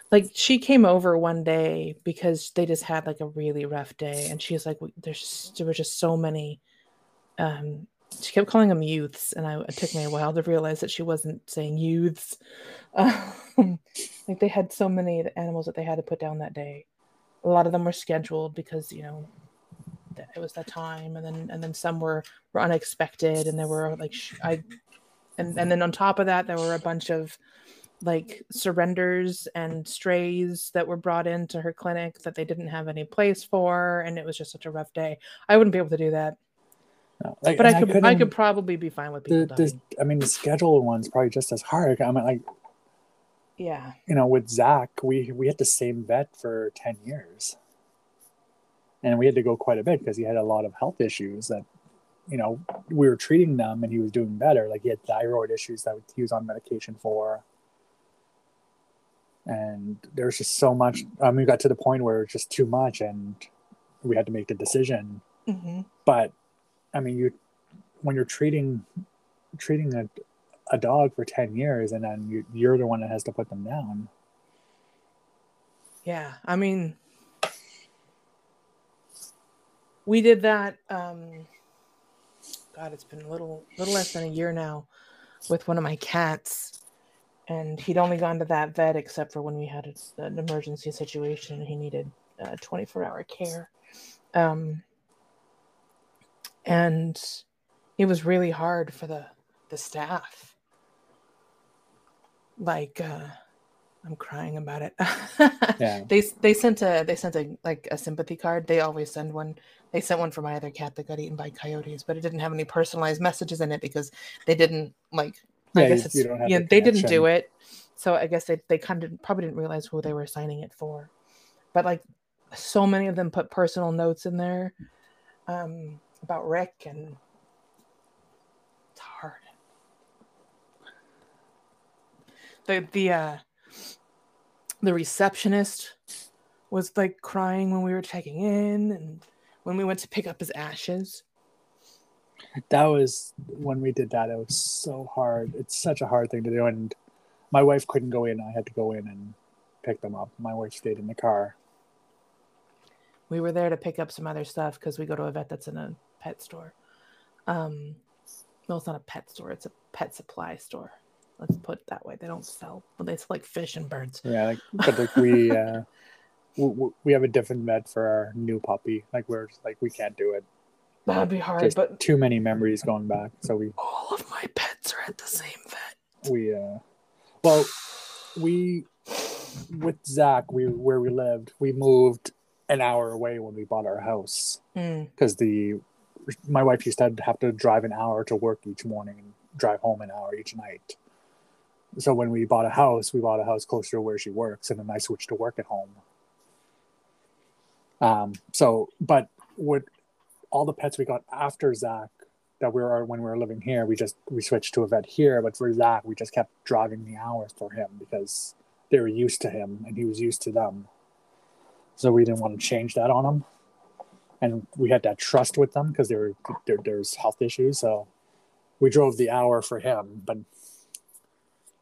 B: like she came over one day because they just had like a really rough day and she's like there's there were just so many um she kept calling them youths and I, it took me a while to realize that she wasn't saying youths. Um, like they had so many animals that they had to put down that day. A lot of them were scheduled because you know it was that time and then and then some were were unexpected and there were like i and and then on top of that there were a bunch of like surrenders and strays that were brought into her clinic that they didn't have any place for and it was just such a rough day. I wouldn't be able to do that
A: No, Like,
B: but i could i
A: couldn't-
B: could probably be fine with people
A: The, the,
B: dying.
A: I mean, the scheduled one's probably just as hard. I mean, like
B: yeah
A: you know, with Zach, we we had the same vet for ten years, and we had to go quite a bit because he had a lot of health issues that, you know, we were treating them and he was doing better. Like he had thyroid issues that he was on medication for, and there was just so much. I mean, we got to the point where it was just too much, and we had to make the decision.
B: hmm
A: But I mean, you when you're treating treating a a dog for ten years, and then you, you're the one that has to put them down.
B: yeah i mean we did that um god it's been a little little less than a year now with one of my cats and he'd only gone to that vet except for when we had an emergency situation and he needed uh, 24 hour care um and it was really hard for the the staff. Like uh i'm crying about it.
A: Yeah.
B: they they sent a they sent a like a sympathy card. They always send one they sent one for my other cat that got eaten by coyotes but it didn't have any personalized messages in it because they didn't like
A: Yeah,
B: i guess it's
A: you don't have
B: yeah
A: the
B: they didn't do it. So i guess they, they kind of probably didn't realize who they were signing it for. But like so many of them put personal notes in there. Um about rick and it's hard the the uh the receptionist was like crying when we were checking in and when we went to pick up his ashes
A: that was when we did that. It was so hard. It's such a hard thing to do, and my wife couldn't go in. I had to go in and pick them up. My wife stayed in the car.
B: we were there to pick up some other stuff because we go to a vet that's in a pet store um well it's not a pet store it's a pet supply store let's put it that way they don't sell well they sell like fish and birds
A: Yeah, like, but like we uh, w- w- we have a different vet for our new puppy. Like we're just like we can't do it.
B: That'd be hard,
A: Just
B: but
A: too many memories going back. So we
B: all of my pets are at the same vet.
A: we uh well we with Zach we where we lived we moved an hour away when we bought our house
B: Mm.
A: because the my wife used to have to drive an hour to work each morning and drive home an hour each night. So when we bought a house, we bought a house closer to where she works, and then I switched to work at home. Um. So, but with all the pets we got after Zach that we were when we were living here, we just we switched to a vet here. But for Zach, we just kept driving the hours for him because they were used to him and he was used to them. So we didn't want to change that on him and we had that trust with them because there were there, there's health issues. So we drove the hour for him, but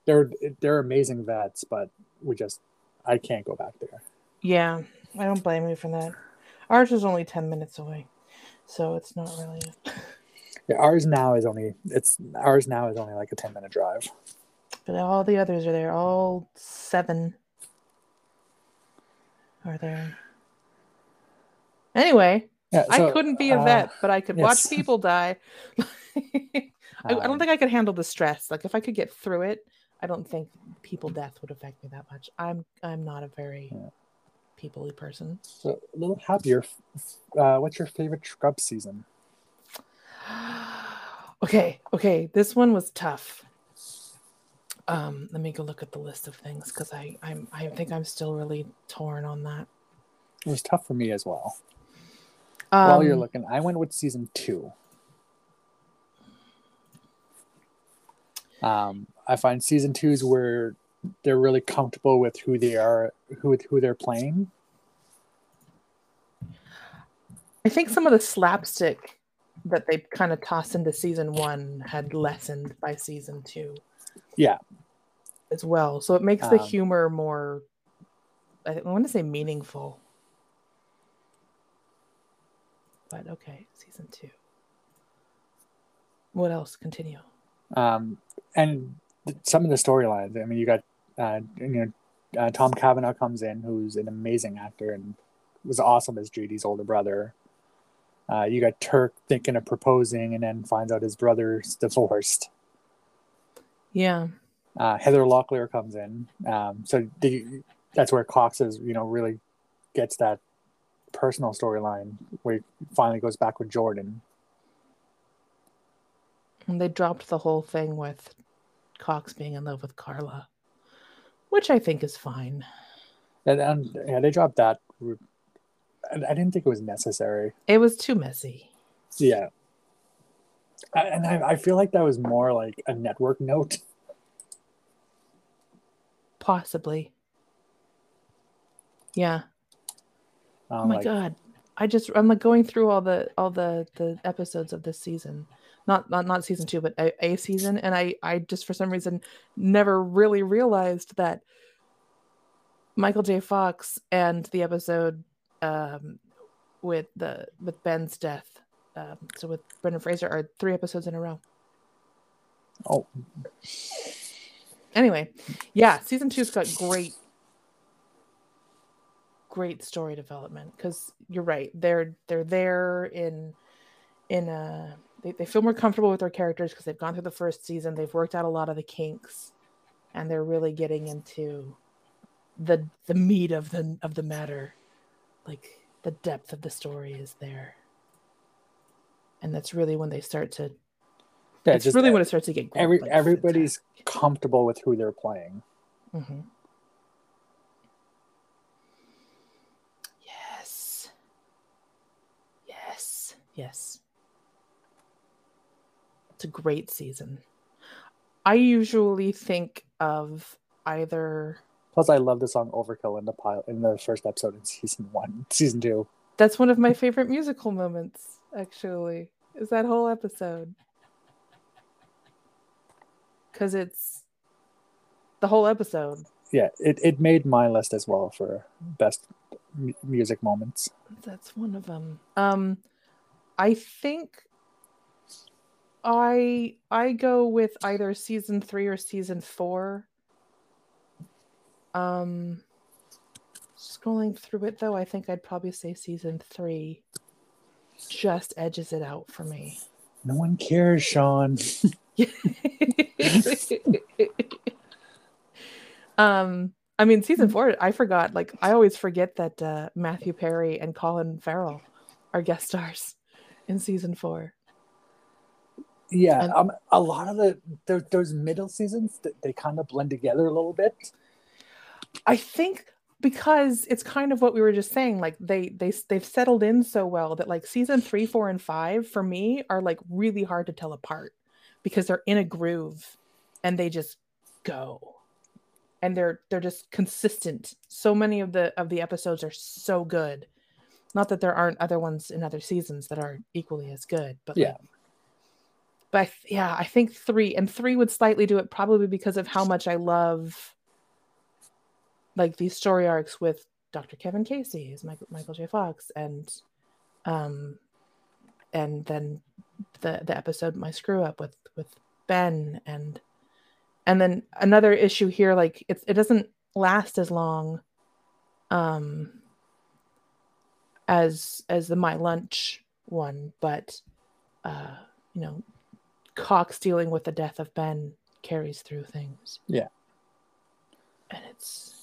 A: they're they're amazing vets, but we just I can't go back there.
B: Yeah, I don't blame you for that. Ours is only ten minutes away, so it's not really.
A: Yeah, ours now is only it's ours now is only like a ten minute drive.
B: But all the others are there. All seven are there. Anyway,
A: Yeah,
B: I couldn't be a
A: uh,
B: vet, but I could
A: yes.
B: watch people die. I, I don't
A: um,
B: think I could handle the stress. Like if I could get through it, I don't think people death would affect me that much. I'm I'm not a very
A: Yeah.
B: peoply person.
A: So a little happier. Uh, what's your favorite scrub season?
B: okay, okay. This one was tough. Um, let me go look at the list of things because I I'm I think I'm still really torn on that.
A: It was tough for me as well.
B: Um,
A: While you're looking, I went with season two. Um, I find season twos where they're really comfortable with who they are, who who they're playing.
B: I think some of the slapstick that they kind of tossed into season one had lessened by season two
A: Yeah,
B: as well. So it makes the
A: Um,
B: humor more, I want to say meaningful. But okay, season two. What else? Continue.
A: um, and th- some of the storylines. I mean, you got uh, you know uh, Tom Cavanagh comes in, who's an amazing actor and was awesome as JD's older brother. Uh, you got Turk thinking of proposing and then finds out his brother's divorced.
B: Yeah.
A: uh, Heather Locklear comes in. Um, so the, that's where Cox is, you know, really gets that personal storyline where he finally goes back with Jordan.
B: And they dropped the whole thing with Cox being in love with Carla, which I think is fine.
A: And, and yeah, they dropped that. I, I didn't think it was necessary.
B: It was too messy.
A: Yeah. I, and I, I feel like that was more like a network note.
B: Possibly. Yeah.
A: Um,
B: Oh my
A: like,
B: god. I just I'm like going through all the all the the episodes of this season. Not not not season 2 but a, a season and I I just for some reason never really realized that Michael J Fox and the episode um with the with Ben's death um so with Brendan Fraser are three episodes in a row.
A: Oh,
B: Anyway, yeah, season two's got great, great story development because you're right. They're they're there in in a they, they feel more comfortable with their characters because they've gone through the first season. They've worked out a lot of the kinks, and they're really getting into the the meat of the of the matter. Like the depth of the story is there, and that's really when they start to.
A: yeah,
B: it's
A: just
B: really when it starts to get great,
A: every everybody's comfortable with who they're playing.
B: hmm Yes. Yes. It's a great season. I usually think of either
A: Plus, I love the song "Overkill" in the pilot in the first episode in season one, season two.
B: that's one of my favorite musical moments, actually, is that whole episode. Because it's the whole episode.
A: Yeah, it, it made my list as well for best mu- music moments.
B: That's one of them. Um, I think I I go with either season three or season four. Um, Scrolling through it though, I think I'd probably say season three just edges it out for me.
A: No one cares, Sean.
B: um, I mean, season four, I forgot. Like, I always forget that uh, Matthew Perry and Colin Farrell are guest stars in season four.
A: Yeah,
B: And-
A: um, a lot of the, the those middle seasons they, they kind of blend together a little bit.
B: I think because it's kind of what we were just saying. Like they they they've settled in so well that like season three, four, and five for me are like really hard to tell apart because they're in a groove and they just go and they're they're just consistent. So many of the of the episodes are so good. Not that there aren't other ones in other seasons that are equally as good, but
A: Yeah.
B: like, but I th- yeah, I think three and three would slightly do it probably because of how much I love like these story arcs with Dr. Kevin Casey as Michael Michael J. Fox and um and then the the episode My Screw Up with with Ben and and then another issue here like it it doesn't last as long um as as the My Lunch one but uh you know Cox dealing with the death of Ben carries through things.
A: Yeah.
B: And it's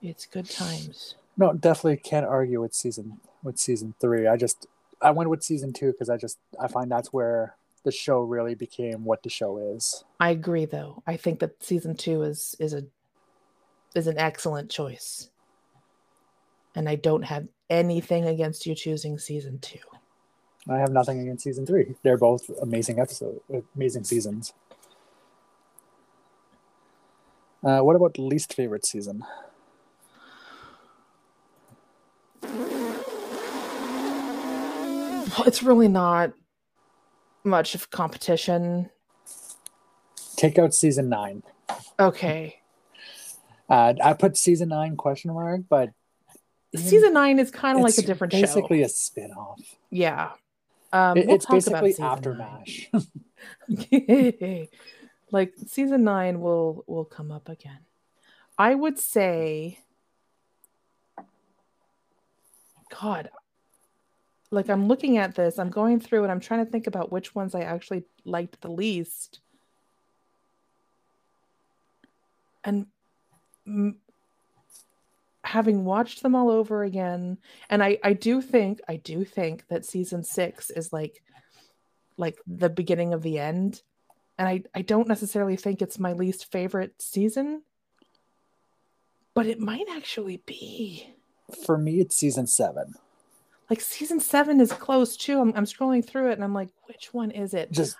B: it's good times.
A: No, definitely can't argue with season with season three. I just I went with season two because I just I find that's where the show really became what the show is.
B: I agree though. I think that season 2 is is a is an excellent choice. And I don't have anything against you choosing season 2.
A: I have nothing against season three. They're both amazing episodes, amazing seasons. Uh, what about least favorite season?
B: It's really not much of competition.
A: Take out season nine.
B: Okay.
A: Uh, I put season nine question mark, but
B: Season 9 is kind of like a
A: it's
B: different
A: basically
B: show.
A: a spin-off.
B: Yeah. Um,
A: It-
B: we'll
A: it's basically after
B: nine.
A: Mash.
B: like season nine will will come up again. I would say, God, like I'm looking at this, I'm going through and I'm trying to think about which ones I actually liked the least. And having watched them all over again, and I I do think I do think that season six is like like the beginning of the end and I, I don't necessarily think it's my least favorite season but it might actually be
A: For me, it's season seven.
B: like season seven is close too I'm, I'm scrolling through it and i'm like which one is it
A: Just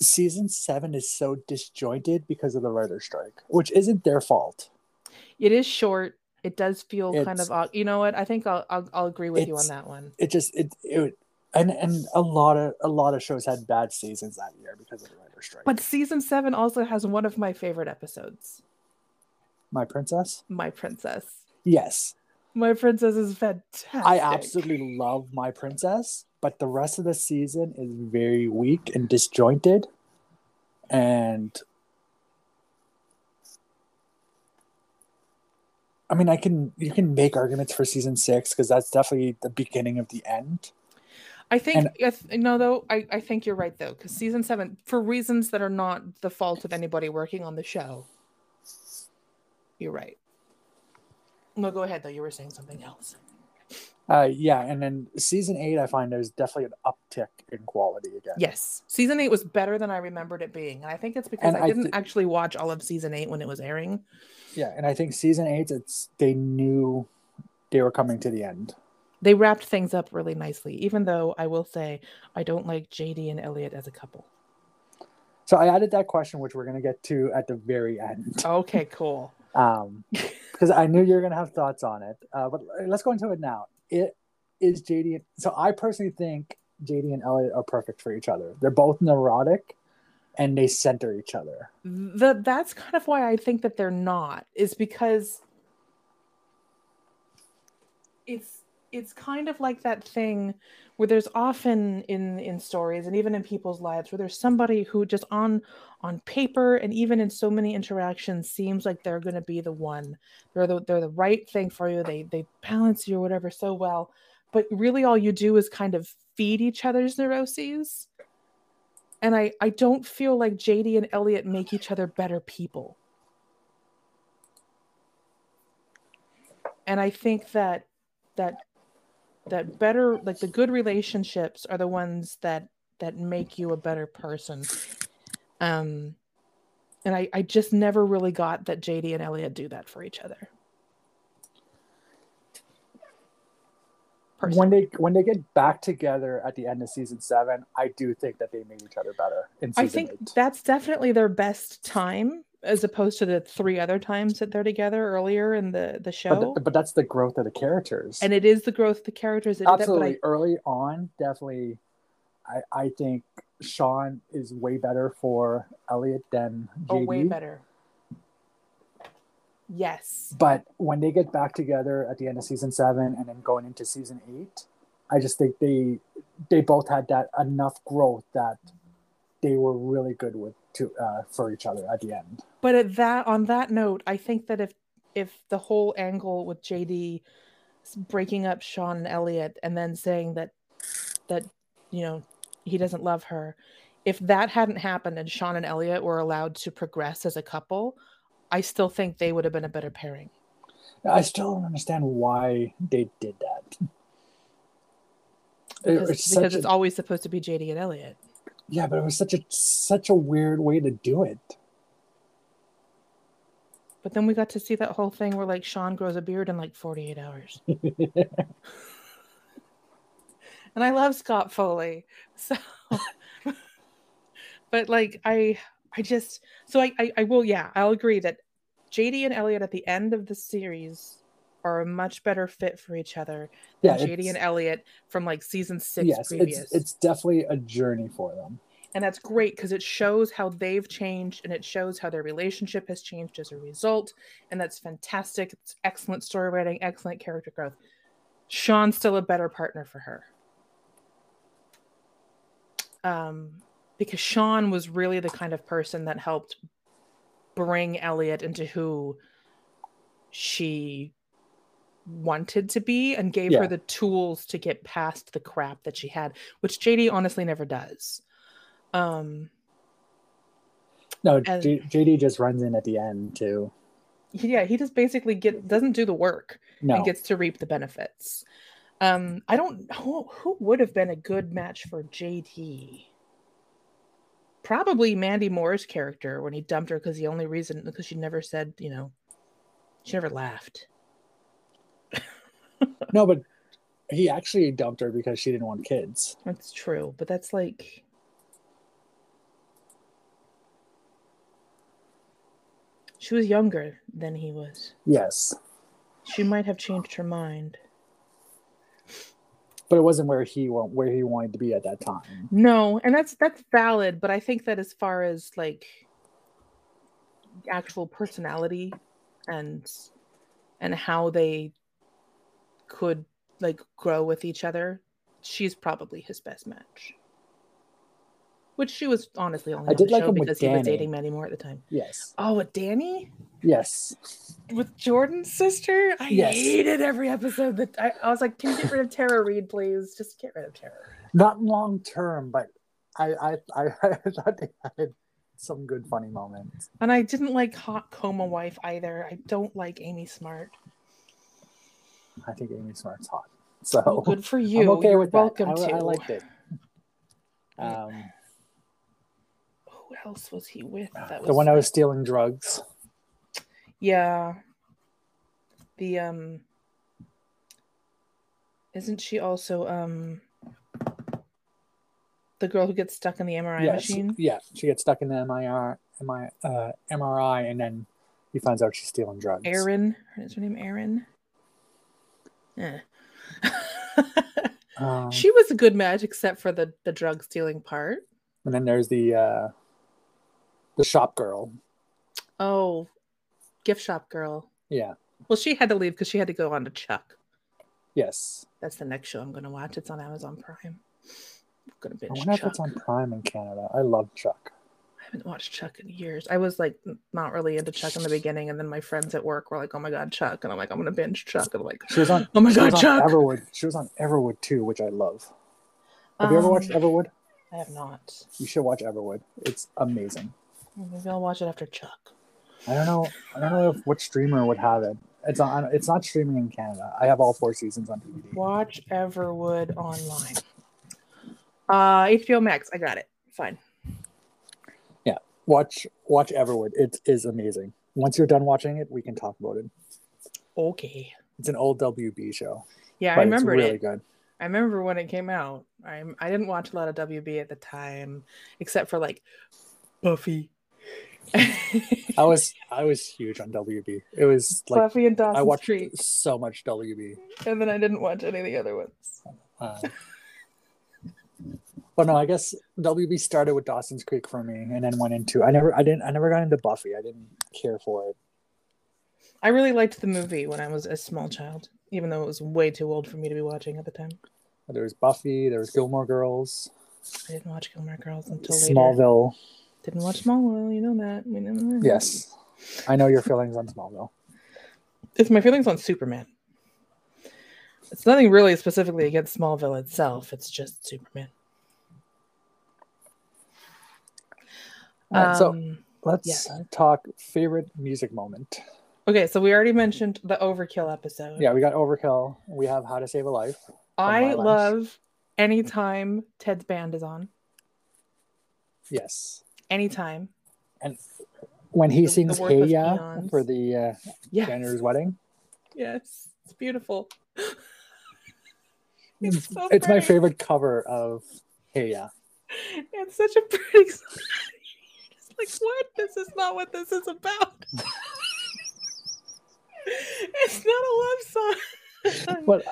A: season seven is so disjointed because of the writer's strike, which isn't their fault.
B: it is short it does feel kind of odd. you know what? I think i'll i'll, I'll agree with you on that one.
A: It just it it and and a lot of a lot of shows had bad seasons that year because of the writer's strike.
B: but season seven also has one of my favorite episodes.
A: My Princess,
B: my princess.
A: Yes,
B: my princess is fantastic.
A: I absolutely love My Princess, but the rest of the season is very weak and disjointed, and I mean, I can you can make arguments for season six because that's definitely the beginning of the end.
B: I think
A: And-
B: I th- no though I, I think you're right though because season seven for reasons that are not the fault of anybody working on the show. You're right. No, go ahead though. You were saying something else.
A: Uh, yeah, and then season eight, I find there's definitely an uptick in quality again.
B: Yes, season eight was better than I remembered it being, and I think it's because
A: And
B: I
A: I
B: didn't actually watch all of season eight when it was airing.
A: Yeah, and I think season eight, it's they knew they were coming to the end.
B: They wrapped things up really nicely, even though I will say I don't like JD and Elliot as a couple.
A: So I added that question, which we're gonna get to at the very end,
B: Okay, cool.
A: um, because I knew you were gonna have thoughts on it. Uh, but let's go into it now. It is JD. So I personally think JD and Elliot are perfect for each other. They're both neurotic, and they center each other.
B: the that's kind of why I think that they're not is because it's it's kind of like that thing where there's often in in stories and even in people's lives where there's somebody who just on on paper and even in so many interactions seems like they're going to be the one. They're the they're the right thing for you. They they balance you or whatever so well. But really all you do is kind of feed each other's neuroses and i i don't feel like jd and elliot make each other better people. And i think that that that better like the good relationships are the ones that that make you a better person. Um and i i just never really got that jd and elliot do that for each other
A: when they when they get back together at the end of season seven i do think that they made each other better in season
B: i think
A: eight.
B: that's definitely their best time as opposed to the three other times that they're together earlier in the the show.
A: But, th- but that's the growth of the characters,
B: and it is the growth of the characters.
A: Absolutely,
B: that, I,
A: early on, definitely, I I think Sean is way better for Elliot than JD.
B: Oh, way better. Yes.
A: But when they get back together at the end of season seven and then going into season eight, I just think they they both had that enough growth that they were really good with to uh, for each other at the end.
B: But at that on that note, I think that if if the whole angle with JD breaking up Sean and Elliot and then saying that that you know he doesn't love her, if that hadn't happened and Sean and Elliot were allowed to progress as a couple, I still think they would have been a better pairing.
A: I still don't understand why they did that.
B: Because, it's, because it's a... always supposed to be JD and Elliot.
A: Yeah, but it was such a such a weird way to do it.
B: But then we got to see that whole thing where like Sean grows a beard in like 48 hours. and I love Scott Foley. So but like I I just so I, I I will yeah, I'll agree that JD and Elliot at the end of the series are a much better fit for each other than yeah, JD and Elliot from like season six
A: yes, previous. It's, it's definitely a journey for them.
B: And that's great because it shows how they've changed and it shows how their relationship has changed as a result. And that's fantastic. It's excellent story writing, excellent character growth. Sean's still a better partner for her. Um, because Sean was really the kind of person that helped bring Elliot into who she wanted to be and gave yeah. her the tools to get past the crap that she had, which JD honestly never does. Um
A: No, and, J- JD just runs in at the end too.
B: Yeah, he just basically get doesn't do the work no. and gets to reap the benefits. Um, I don't who, who would have been a good match for JD. Probably Mandy Moore's character when he dumped her because the only reason because she never said, you know, she never laughed
A: no, but he actually dumped her because she didn't want kids.
B: That's true, but that's like she was younger than he was.
A: Yes.
B: She might have changed her mind.
A: But it wasn't where he where he wanted to be at that time.
B: No, and that's that's valid, but I think that as far as like actual personality and and how they could like grow with each other, she's probably his best match. Which she was honestly only I did like him because he was dating Mandy Moore at the time.
A: Yes.
B: Oh, with Danny?
A: Yes.
B: With Jordan's sister? I yes. hated every episode that I, I, was like, can you get rid of Tara Reid, please? Just get rid of Tara.
A: Not long term, but I I, I, I thought they had some good funny moments.
B: And I didn't like Hot Coma Wife either. I don't like Amy Smart.
A: I think Amy Smart's hot. So
B: well, good for you.
A: I'm okay
B: You're
A: with
B: welcome
A: that. I. I liked it. Um,
B: Who else was he with?
A: That was the one I was stealing drugs.
B: Yeah. The um. Isn't she also um. The girl who gets stuck in the MRI yes. machine.
A: Yeah, she gets stuck in the MRI, MRI, uh, MRI, and then he finds out she's stealing drugs.
B: Erin, is her name Erin? Eh. um, she was a good match, except for the the drug stealing part.
A: And then there's the uh, the shop girl.
B: Oh, gift shop girl.
A: Yeah.
B: Well, she had to leave because she had to go on to Chuck.
A: Yes.
B: That's the next show I'm gonna watch. It's on Amazon Prime. I'm gonna
A: I
B: binge
A: wonder if
B: Chuck.
A: it's on Prime in Canada. I love Chuck.
B: I haven't watched Chuck in years. I was like not really into Chuck in the beginning, and then my friends at work were like, "Oh my god, Chuck!" And I'm like, "I'm gonna binge Chuck." And I'm like,
A: She was on.
B: "Oh my god,
A: was on
B: Chuck!"
A: Everwood. She was on Everwood too, which I love. Have you ever watched
B: Um,
A: Everwood?
B: I have not.
A: You should watch Everwood. It's amazing.
B: Maybe I'll watch it after Chuck.
A: I don't know. I don't know if what streamer would have it. It's on. It's not streaming in Canada. I have all four seasons on DVD.
B: Watch Everwood online. Uh, HBO Max. I got it. Fine.
A: Yeah, watch watch Everwood. It is amazing. Once you're done watching it, we can talk about it.
B: Okay.
A: It's an old WB show.
B: Yeah, I remember
A: it's really
B: it.
A: good.
B: I remember when it came out. I I didn't watch a lot of WB at the time, except for like Buffy.
A: I was I was huge on WB. It was like
B: Buffy and Dawson's
A: I watched
B: Creek,
A: so much WB.
B: and then I didn't watch any of the other ones.
A: Uh, but no, I guess WB started with Dawson's Creek for me, and then went into I never I didn't I never got into Buffy. I didn't care for it.
B: I really liked the movie when I was a small child, even though it was way too old for me to be watching at the time.
A: There was Buffy. There was Gilmore Girls,
B: I didn't watch Gilmore Girls until later. Didn't watch Smallville. You know that. We know that.
A: Yes, I know your feelings on Smallville.
B: It's my feelings on Superman. It's nothing really specifically against Smallville itself. It's just Superman.
A: All right, so
B: Um,
A: let's
B: yeah.
A: talk favorite music moment.
B: okay, so we already mentioned the Overkill episode.
A: Yeah, we got Overkill. We have How to Save a Life.
B: I love anytime Ted's band is on.
A: Yes,
B: Anytime.
A: And when he
B: The- the
A: sings
B: work
A: "Hey Ya" for the uh,
B: Yes.
A: janitor's wedding.
B: Yes. It's beautiful. it's so
A: It's my favorite cover of "Hey Ya."
B: It's such a pretty song. It's like, what? This is not what this is about. it's not a love song.
A: but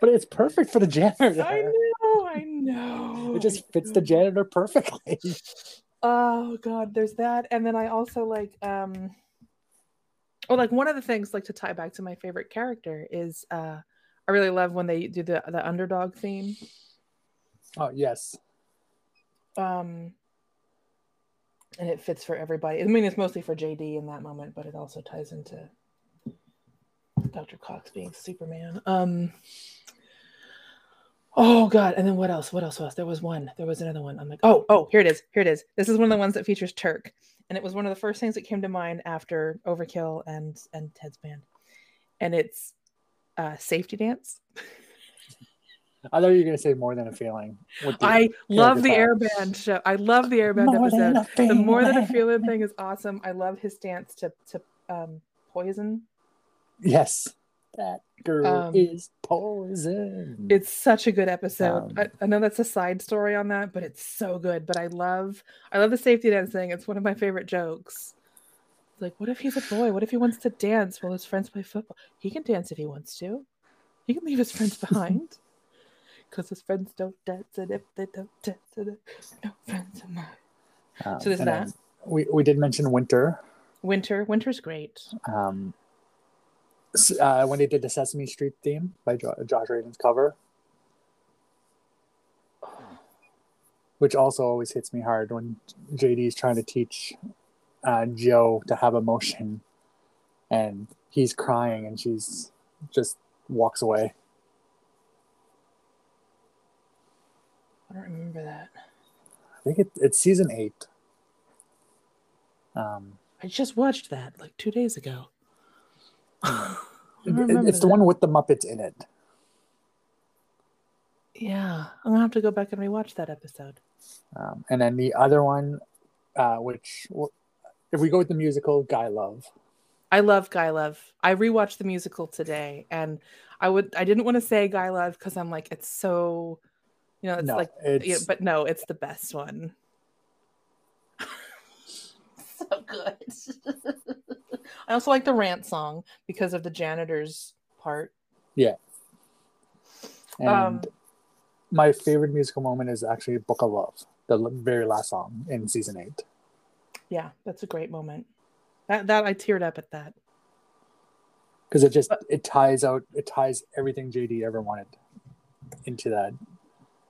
A: but it's perfect for the janitor.
B: I know, I know.
A: It just fits the janitor perfectly.
B: Oh god, there's that. And then I also like um oh like one of the things like to tie back to my favorite character is uh I really love when they do the the underdog theme.
A: Oh yes,
B: Um and it fits for everybody. I mean it's mostly for JD in that moment, but it also ties into Dr. Cox being Superman. Um Oh god, and then what else? What else was there was one. There was another one. I'm like, oh, oh, here it is. Here it is. This is one of the ones that features Turk. And it was one of the first things that came to mind after Overkill and and Ted's band. And it's uh safety dance.
A: I thought you were gonna say more than a feeling.
B: I love the. Airband show. I love the Airband
A: More
B: episode. The more than a
A: feeling.
B: feeling thing is awesome. I love his dance to to um poison.
A: Yes, that girl
B: Um,
A: is poison.
B: It's such a good episode.
A: Um,
B: I, I know that's a side story on that, but it's so good. But I love I love the safety dance thing. It's one of my favorite jokes. It's like, what if he's a boy? What if he wants to dance while his friends play football? He can dance if he wants to. He can leave his friends behind. Because his friends don't dance, and if they don't dance, then no friends of mine.
A: Um,
B: so there's that.
A: We we did mention winter.
B: Winter, winter's great.
A: Um, uh, when they did the Sesame Street theme by jo- Josh Radin's cover, which also always hits me hard when JD is trying to teach uh, Joe to have emotion, and he's crying, and she's just walks away.
B: I don't remember that.
A: I think it, it's season eight. Um,
B: I just watched that like two days ago. I don't
A: it-
B: remember
A: it's the
B: that.
A: one with the Muppets in it.
B: Yeah, I'm gonna have to go back and rewatch that episode.
A: Um, and then the other one, uh, which if we go with the musical, Guy Love.
B: I love Guy Love. I rewatched the musical today, and I would I didn't want to say Guy Love because I'm like it's so, you know, it's
A: no,
B: like,
A: it's
B: yeah, but no, it's the best one. so good. I also like the rant song because of the janitor's part. Yeah.
A: And
B: um,
A: my favorite musical moment is actually Book of Love, the very last song in season eight.
B: Yeah, that's a great moment. That that I teared up at that.
A: because it just it ties out it ties everything JD ever wanted into that,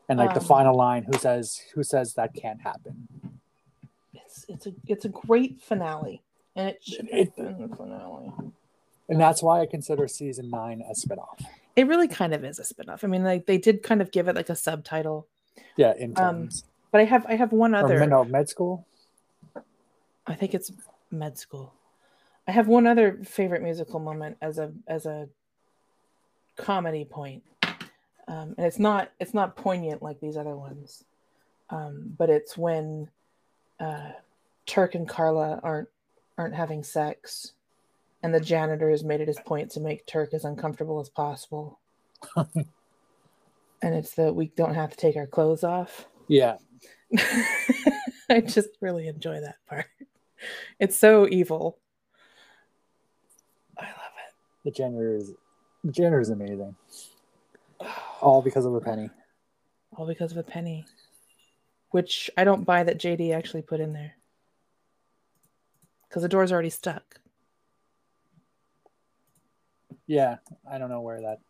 A: and like the
B: Um,
A: final line, who says who says that can't happen?
B: It's it's a it's a great finale, and it should
A: It-
B: have been the finale.
A: And that's why I consider season nine a spinoff.
B: It really kind of is a spin-off. I mean, like they did kind of give it like a subtitle,
A: Yeah, in
B: Um, but I have I have one other.
A: med, no, med school.
B: I think it's med school. I have one other favorite musical moment as a as a comedy point, um, and it's not it's not poignant like these other ones, um, but it's when uh, Turk and Carla aren't aren't having sex, and the janitor has made it his point to make Turk as uncomfortable as possible. and it's that we don't have to take our clothes off.
A: Yeah,
B: I just really enjoy that part. It's so evil. I love it.
A: the janitor is the janitor is amazing. All because of a penny.
B: All because of a penny. Which I don't buy that JD actually put in there. Because the door's already stuck.
A: Yeah, I don't know where that.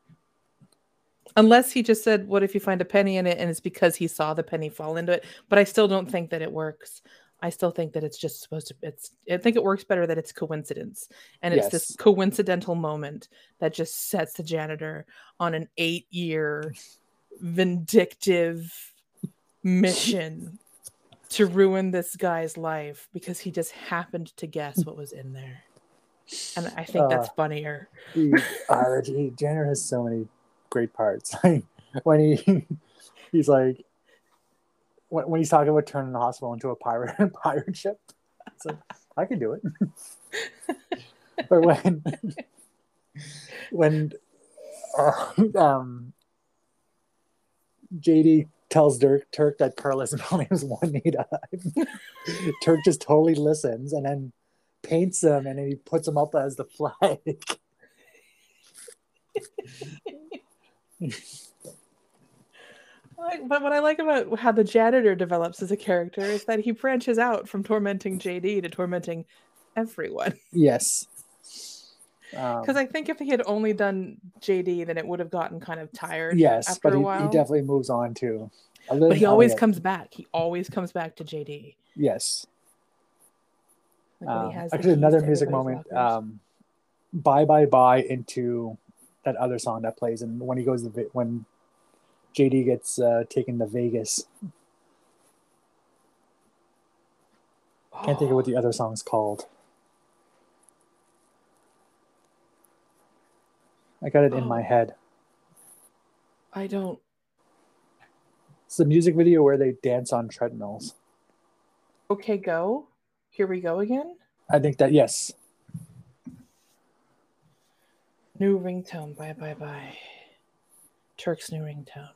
B: Unless he just said, What if you find a penny in it? And it's because he saw the penny fall into it. But I still don't think that it works. I still think that it's just supposed to it's I think it works better that it's coincidence. And it's this coincidental moment that just sets the janitor on an eight year vindictive mission to ruin this guy's life because he just happened to guess what was in there. And I think that's
A: Uh,
B: funnier.
A: He, uh, the J- janitor has so many great parts. Like when he he's like when, when he's talking about turning the hospital into a pirate pirate ship. It's like I can do it. but when when uh, um JD tells Dirk Turk that Carla's name is Juanita, Turk just totally listens and then paints him and then he puts him up as the flag.
B: Like, but what I like about how the janitor develops as a character is that he branches out from tormenting JD to tormenting everyone.
A: Yes. Um,
B: Because I think if he had only done JD, then it would have gotten kind of tired.
A: yes,
B: after
A: but he, he definitely moves on to.
B: But he always comes back. He always comes back to JD.
A: Yes.
B: Like
A: Um, actually, another music moment. Um, bye bye bye into that other song that plays, and when he goes to when JD gets uh, taken to Vegas. Can't think of what the other song's called. I got it in oh. my
B: Oh.
A: head.
B: I don't.
A: It's the music video where they dance on treadmills.
B: Okay, go. Here we go again.
A: I think that yes,
B: New ringtone. Bye bye bye. Turk's new ringtone.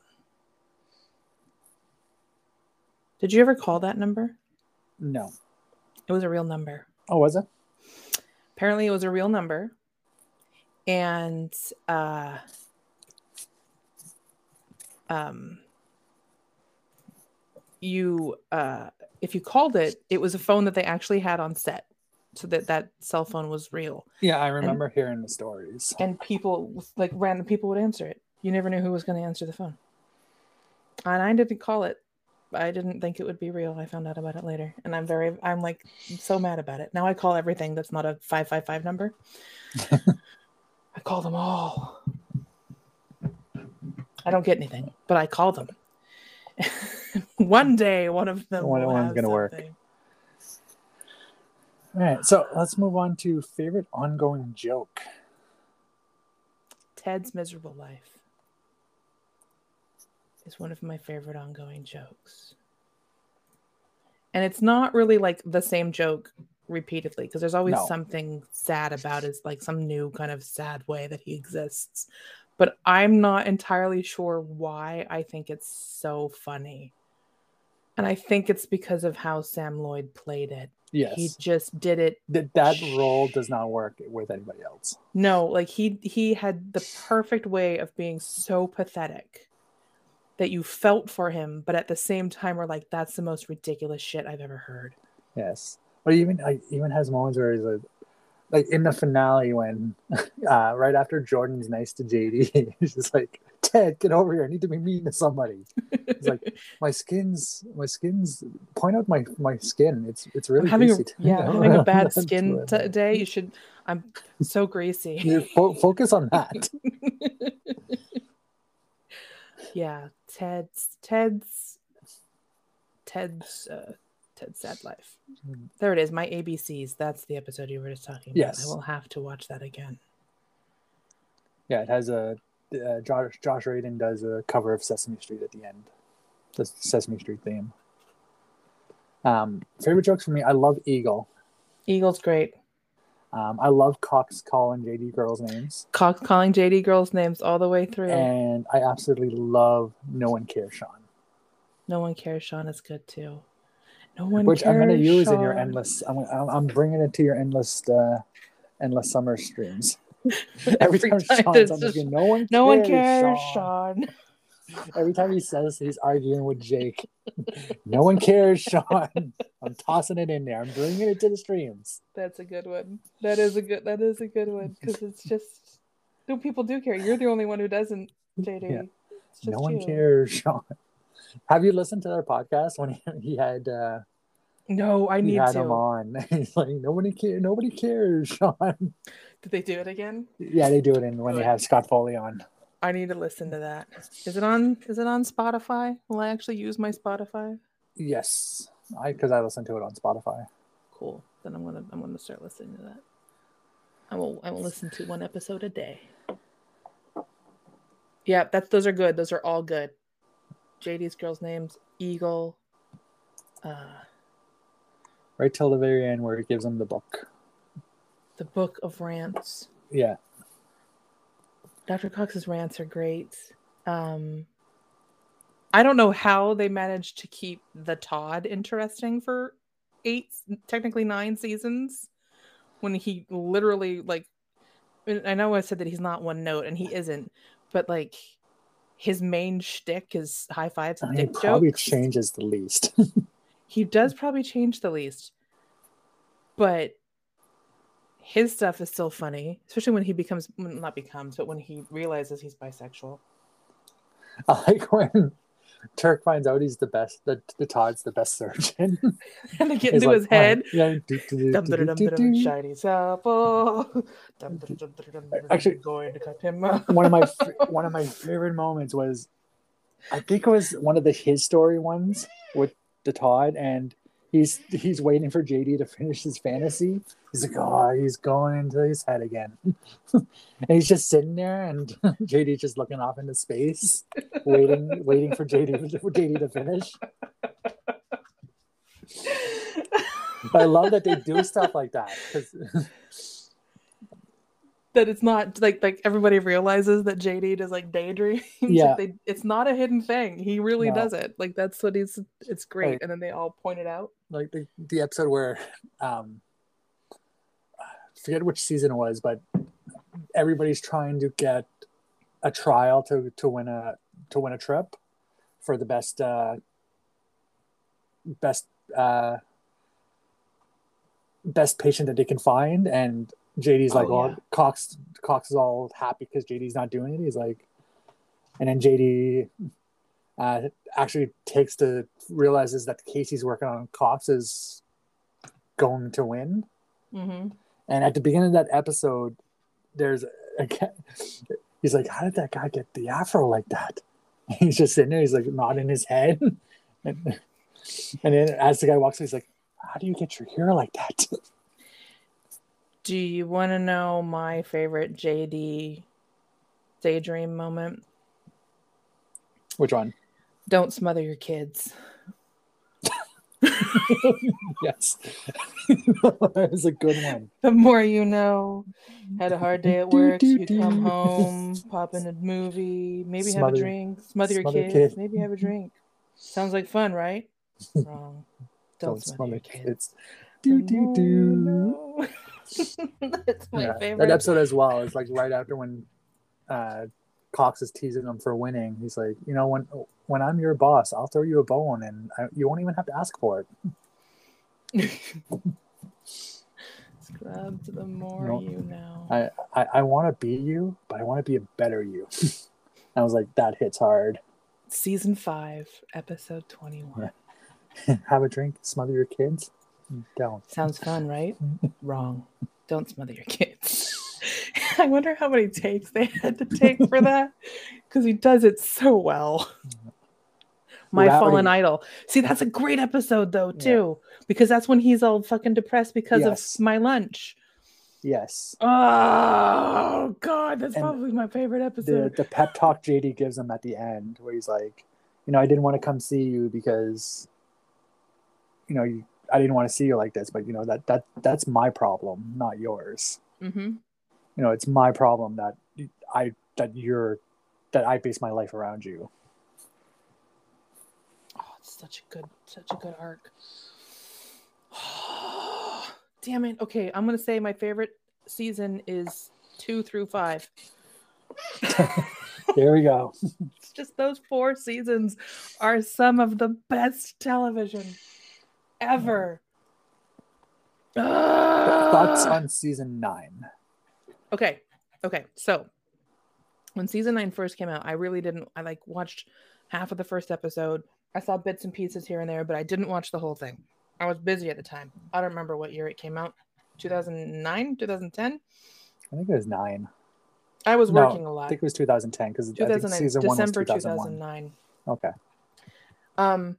B: Did you ever call that number?
A: no.
B: It was a real number.
A: Oh, was it?
B: Apparently, it was a real number, and uh, um, you uh, if you called it, it was a phone that they actually had on set, so that that cell phone was real.
A: Yeah, I remember hearing the stories.
B: and people like random people would answer it. You never knew who was going to answer the phone. And I didn't call it. I didn't think it would be real. I found out about it later, and I'm very, I'm like so mad about it. Now I call everything that's not a five five five number. I call them all. I don't get anything, but I call them. one day, one of them
A: One-
B: of
A: one's
B: have
A: gonna work. All right, so let's move on to favorite ongoing joke.
B: Ted's miserable life is one of my favorite ongoing jokes. And it's not really like the same joke repeatedly because there's always
A: No.
B: something sad about it, like some new kind of sad way that he exists. But I'm not entirely sure why I think it's so funny. And I think it's because of how Sam Lloyd played it.
A: Yes,
B: He just did it
A: Th- that role does not work with anybody else.
B: No, like he he had the perfect way of being so pathetic that you felt for him, but at the same time are like, that's the most ridiculous shit I've ever heard.
A: Yes, but even I even has moments where he's like, like in the finale when uh, right after Jordan's nice to JD, he's just like, Ted, get over here. I need to be mean to somebody. He's like, my skin's my skin's point out my my skin. It's it's really
B: having a, yeah, having a bad skin t- day. You should. I'm so greasy.
A: You fo- focus on that.
B: yeah, Ted's Ted's Ted's uh, Ted's sad life. There it is. My ABCs. That's the episode you were just talking about.
A: Yes.
B: I will have to watch that again.
A: Yeah, it has a uh, Josh Josh Radin does a cover of Sesame Street at the end. The Sesame Street theme. Um, favorite jokes for me. I love Eagle.
B: Eagle's great.
A: Um, I love Cox calling JD girls names,
B: Cox calling JD girls names all the way through.
A: and I absolutely love No One Cares Sean,
B: no one cares. Sean is good too. No one
A: which I'm going to
B: cares,
A: use in your endless. I'm, I'm bringing it to your endless, uh, endless summer streams. Every time
B: time
A: Sean's
B: it's
A: on the
B: just,
A: no one,
B: No one
A: cares,
B: cares, Sean.
A: Every time he says he's arguing with Jake, no one cares, Sean. I'm tossing it in there. I'm bringing it to the streams.
B: That's a good one. That is a good. That is a good one because it's just. No, people do care. You're the only one who doesn't, JD.
A: Yeah. No one
B: you.
A: cares, Sean. Have you listened to their podcast when he, he had uh,
B: No, I
A: he
B: need
A: had
B: to.
A: him on? He's like, nobody cares. Nobody cares, Sean.
B: Did they do it again?
A: Yeah, they do it in when they have Scott Foley on.
B: I need to listen to that. Is it on? Is it on Spotify? Will I actually use my Spotify?
A: Yes, I because I listen to it on Spotify.
B: Cool. Then I'm gonna I'm gonna start listening to that. I will I will listen to one episode a day. Yeah, that's those are good. Those are all good. JD's girls' names, Eagle. Uh
A: Right till the very end where he gives him the book.
B: the Book of Rants.
A: Yeah,
B: Dr. Cox's rants are great. Um I don't know how they managed to keep the Todd interesting for eight, technically nine seasons, when he literally like. I know I said that he's not one note, and he isn't, but like his main shtick is high fives and
A: he
B: dick
A: probably
B: jokes.
A: changes the least.
B: He does probably change the least, but his stuff is still funny, especially when he becomes well, not becomes, but when he realizes he's bisexual.
A: I like when Turk finds out he's the best. That the Todd's the best surgeon.
B: and to get into
A: like,
B: his head.
A: Yeah,
B: apple. Dum.
A: Actually-
B: going to cut him up.
A: one of my one of my favorite moments was I think it was one of the his story ones with the Todd and he's he's waiting for JD to finish his fantasy. He's like, oh, he's going into his head again, and he's just sitting there, and JD's just looking off into space, waiting waiting for JD for JD to finish. But I love that they do stuff like that because
B: that it's not like like everybody realizes that JD does like daydreams. Like,
A: Yeah.
B: they, it's not a hidden thing. He really
A: No.
B: does it. Like that's what he's. It's great, and then they all point it out.
A: Like the, the episode where um I forget which season it was but everybody's trying to get a trial to to win a to win a trip for the best uh best uh best patient that they can find and JD's like
B: Oh,
A: well
B: yeah.
A: Cox Cox is all happy because JD's not doing it he's like and then JD uh, actually takes to realizes that the case he's working on Cox is going to win.
B: Mm-hmm.
A: And at the beginning of that episode, there's a he's like, "How did that guy get the afro like that?" he's just sitting there, he's like nodding his head, and, and then as the guy walks, he's like, "How do you get your hair like that?"
B: Do you want to know my favorite JD daydream moment?
A: Which one?
B: Don't smother your kids.
A: yes, that was a good one.
B: The more you know. Had a hard day at work. You come home, pop in a movie, maybe have a drink, smother your kids,
A: kid.
B: maybe have a drink. Sounds like fun, right? Wrong. Don't, smother your kids.
A: kids.
B: The
A: Do do
B: you
A: do.
B: know. That's my
A: Yeah,
B: favorite.
A: That episode as well is like right after when uh, Cox is teasing him for winning. He's like, you know, when when I'm your boss, I'll throw you a bone, and I, you won't even have to ask for it.
B: It's Scrubs, the more
A: No.
B: you know.
A: I I, I want to be you, but I want to be a better you. I was like, that hits hard.
B: Season five, episode twenty-one.
A: Have a drink, smother your kids. Don't.
B: Sounds fun, right? Wrong. Don't smother your kids. I wonder how many takes they had to take for that because he does it so well. My fallen idol. See, that's a great episode though
A: Yeah.
B: too, because that's when he's all fucking depressed because
A: Yes.
B: of my lunch.
A: Yes.
B: Oh god, that's
A: And
B: probably my favorite episode.
A: the pep talk JD gives him at the end, where he's like, you know, I didn't want to come see you because, you know, you, I didn't want to see you like this, but you know that that that's my problem, not yours.
B: hmm
A: You know, it's my problem that I that you're that I base my life around you.
B: Oh, it's such a good, such a good arc. Damn it. Okay, I'm gonna say my favorite season is two through five.
A: There we go.
B: It's just those four seasons are some of the best television ever.
A: Thoughts
B: Ah!
A: on season nine?
B: Okay. Okay. So when season nine first came out, I really didn't I like watched half of the first episode. I saw bits and pieces here and there, but I didn't watch the whole thing. I was busy at the time. I don't remember what year it came out. 2009, 2010.
A: I think it was nine.
B: I was
A: No,
B: working a lot.
A: I think it was 2010 because I think season one was
B: December 2009.
A: Okay.
B: Um,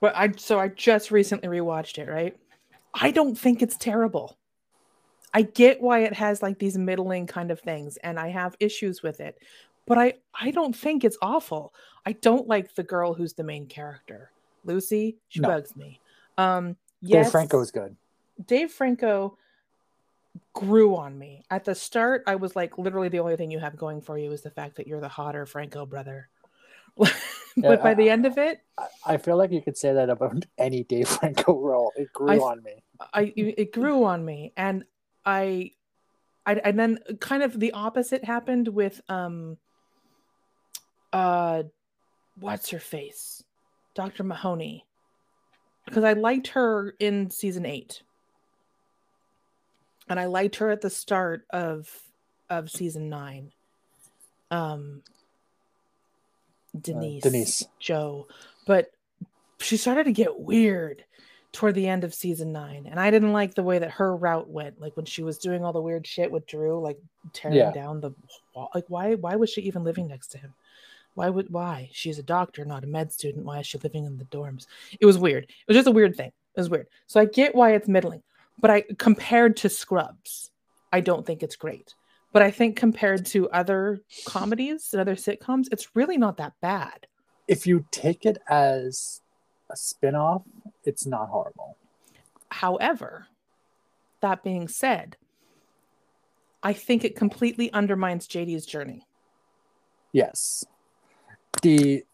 B: but I so I just recently rewatched it. Right, I don't think it's terrible. I get why it has like these middling kind of things, and I have issues with it, but I I don't think it's awful. I don't like the girl who's the main character, Lucy. She
A: No.
B: bugs me. Um,
A: Dave
B: yes,
A: Franco is good.
B: Dave Franco grew on me. At the start, I was like, literally, the only thing you have going for you is the fact that you're the hotter Franco brother. but
A: Yeah,
B: by the end of it,
A: I- I feel like you could say that about any Dave Franco role. It grew
B: I-
A: on me.
B: I it grew on me, and I, I, and then kind of the opposite happened with um, uh, what's her face, Doctor Mahoney, because I liked her in season eight, and I liked her at the start of of season nine. Um, Denise,
A: Denise.
B: Joe, but she started to get weird toward the end of season nine, and I didn't like the way that her route went. Like when she was doing all the weird shit with Drew, like tearing
A: Yeah.
B: down the wall. Like why? Why was she even living next to him? Why would? Why? She's a doctor, not a med student. Why is she living in the dorms? It was weird. It was just a weird thing. It was weird. So I get why it's middling, but I compared to Scrubs, I don't think it's great. But I think compared to other comedies and other sitcoms, it's really not that bad.
A: If you take it as a spin-off, it's not horrible.
B: However, that being said, I think it completely undermines JD's journey.
A: Yes. The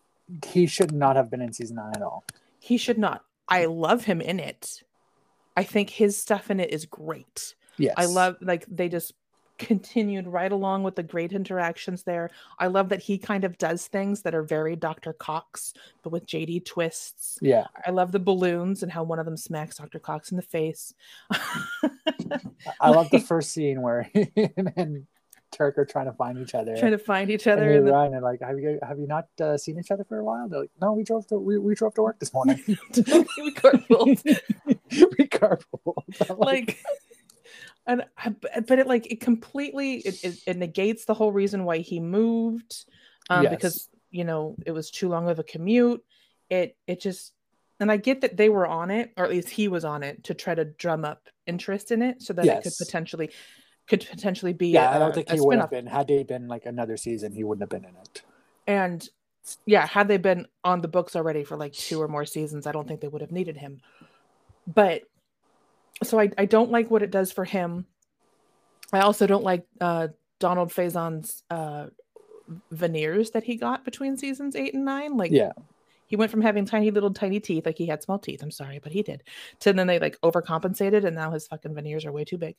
A: he should not have been in season nine at all.
B: He should not. I love him in it. I think his stuff in it is great.
A: Yes.
B: I love like they just continued right along with the great interactions there. I love that he kind of does things that are very Dr. Cox, but with JD twists.
A: Yeah.
B: I love the balloons and how one of them smacks Dr. Cox in the face.
A: I love the first scene where him and Turk are trying to find each other.
B: Trying to find each
A: and
B: other. in the-
A: run and like, have you have you not uh, seen each other for a while? They're like, no, we drove to we, we drove to work this morning.
B: we carpooled.
A: we carpooled. I'm
B: like and but but it like it completely it, it, it negates the whole reason why he moved um
A: Yes.
B: because you know it was too long of a commute it it just and i get that they were on it or at least he was on it to try to drum up interest in it so that it could potentially could potentially be
A: yeah,
B: I
A: I don't think he would have been had they been like another season. He wouldn't have been in it.
B: and yeah had they been on the books already for like two or more seasons i don't think they would have needed him but so i, I don't like what it does for him. I also don't like uh donald faison's uh veneers that he got between seasons eight and nine. Like
A: Yeah,
B: he went from having tiny little tiny teeth like he had small teeth i'm sorry but he did to then they like overcompensated and now his fucking veneers are way too big.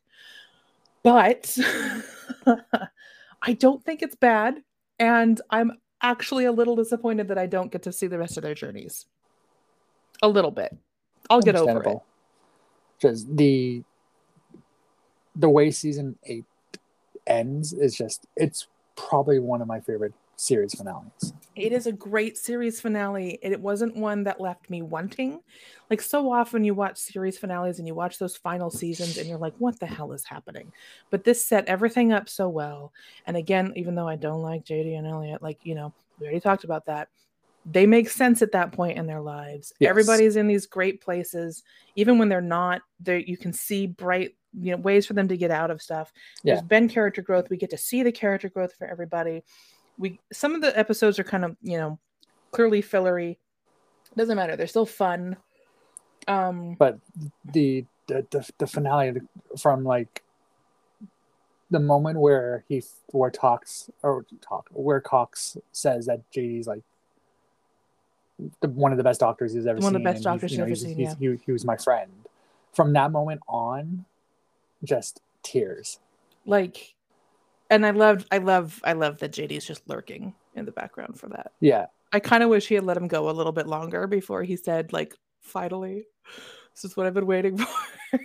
B: But i don't think it's bad and i'm actually a little disappointed that i don't get to see the rest of their journeys. A little bit. I'll get over it.
A: Just the the way season eight ends is just it's probably one of my favorite series finales.
B: It is a great series finale. It wasn't one that left me wanting. Like so often you watch series finales and you watch those final seasons and you're like, what the hell is happening? But this set everything up so well. And again, even though I don't like JD and Elliot, like, you know, we already talked about that. They make sense at that point in their lives.
A: Yes.
B: Everybody's in these great places, even when they're not. There, you can see bright, you know, ways for them to get out of stuff.
A: Yeah.
B: There's been character growth. We get to see the character growth for everybody. We some of the episodes are kind of, you know, clearly fillery. Doesn't matter. They're still fun. Um,
A: But the the the, the finale from like the moment where he where talks or talk where Cox says that JD's like the, one of the best doctors he's ever
B: One
A: seen.
B: of the best doctors
A: he's, you know,
B: he's ever
A: he's,
B: seen,
A: he, he was my friend. From that moment on, just tears.
B: like, and I loved, I love, I love that JD's just lurking in the background for that.
A: Yeah,
B: I kind of wish he had let him go a little bit longer before he said, like, finally, this is what I've been waiting for.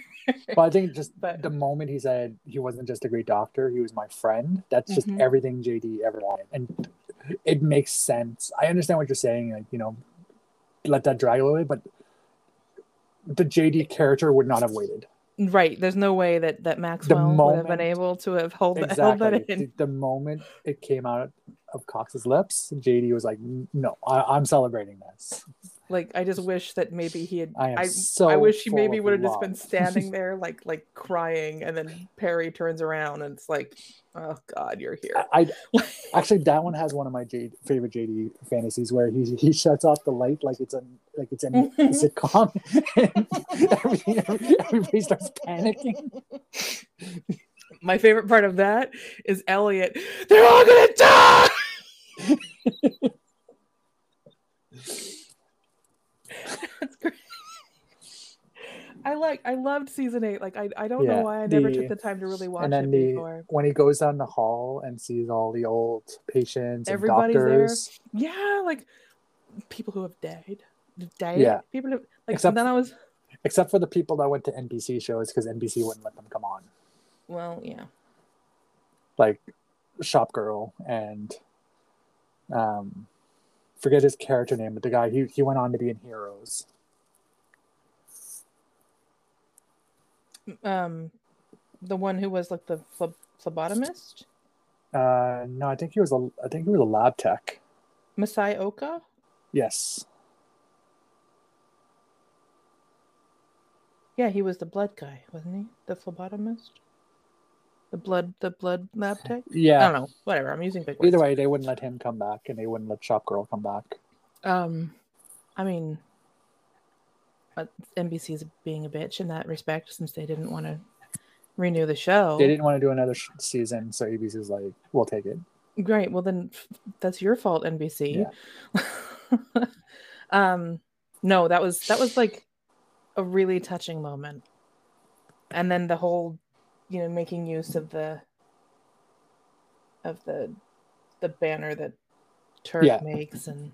A: but I think just
B: But-
A: the moment he said he wasn't just a great doctor, he was my friend. That's just
B: Mhm.
A: everything JD ever wanted, and it makes sense. I understand what you're saying. Like you know, let that drag a little bit, but the JD character would not have waited.
B: right. There's no way that that Maxwell would have been able to have held, that held
A: Exactly.
B: that in.
A: The, the moment it came out of Cox's lips, JD was like, "No, I, I'm celebrating this."
B: Like, I just wish that maybe he had.
A: I
B: I,
A: so.
B: I wish he maybe would have just been standing there, like, like crying, and then Perry turns around and it's like, "Oh God, you're here."
A: I actually that one has one of my J, favorite JD fantasies where he he shuts off the light like it's a like it's a sitcom and everybody, everybody starts panicking.
B: My favorite part of that is Elliot. They're all gonna die. That's great. I like. I loved season eight. Like I. I don't
A: Yeah,
B: know why I never
A: the-
B: took the time to really watch
A: and then
B: it
A: the
B: before.
A: when he goes down the hall and sees all the old patients and
B: Everybody's there.
A: doctors.
B: Yeah, like people who have died. Died.
A: Yeah.
B: People who like.
A: Except-
B: then I was.
A: Except for the people that went to NBC shows because NBC wouldn't let them come on,
B: Well, yeah.
A: like Shop Girl and um, forget his character name, but the guy he he went on to be in Heroes.
B: Um, the one who was like the phleb- phlebotomist,
A: Uh, no, I think he was a I think he was a lab tech.
B: Masi Oka.
A: Yes.
B: Yeah, he was the blood guy, wasn't he? The phlebotomist. The blood, the blood lab tech.
A: Yeah, I
B: don't know. Whatever. I'm using big words.
A: Either way, they wouldn't let him come back, and they wouldn't let Shop Girl come back.
B: Um, I mean, NBC is being a bitch in that respect since they didn't want to renew the show.
A: They didn't want to do another sh- season, so ABC was like, "We'll take it."
B: Great. Well, then f- that's your fault, NBC. um, no, that was that was like a really touching moment, and then the whole, you know, making use of the of the the banner that Turk
A: Yeah.
B: makes, and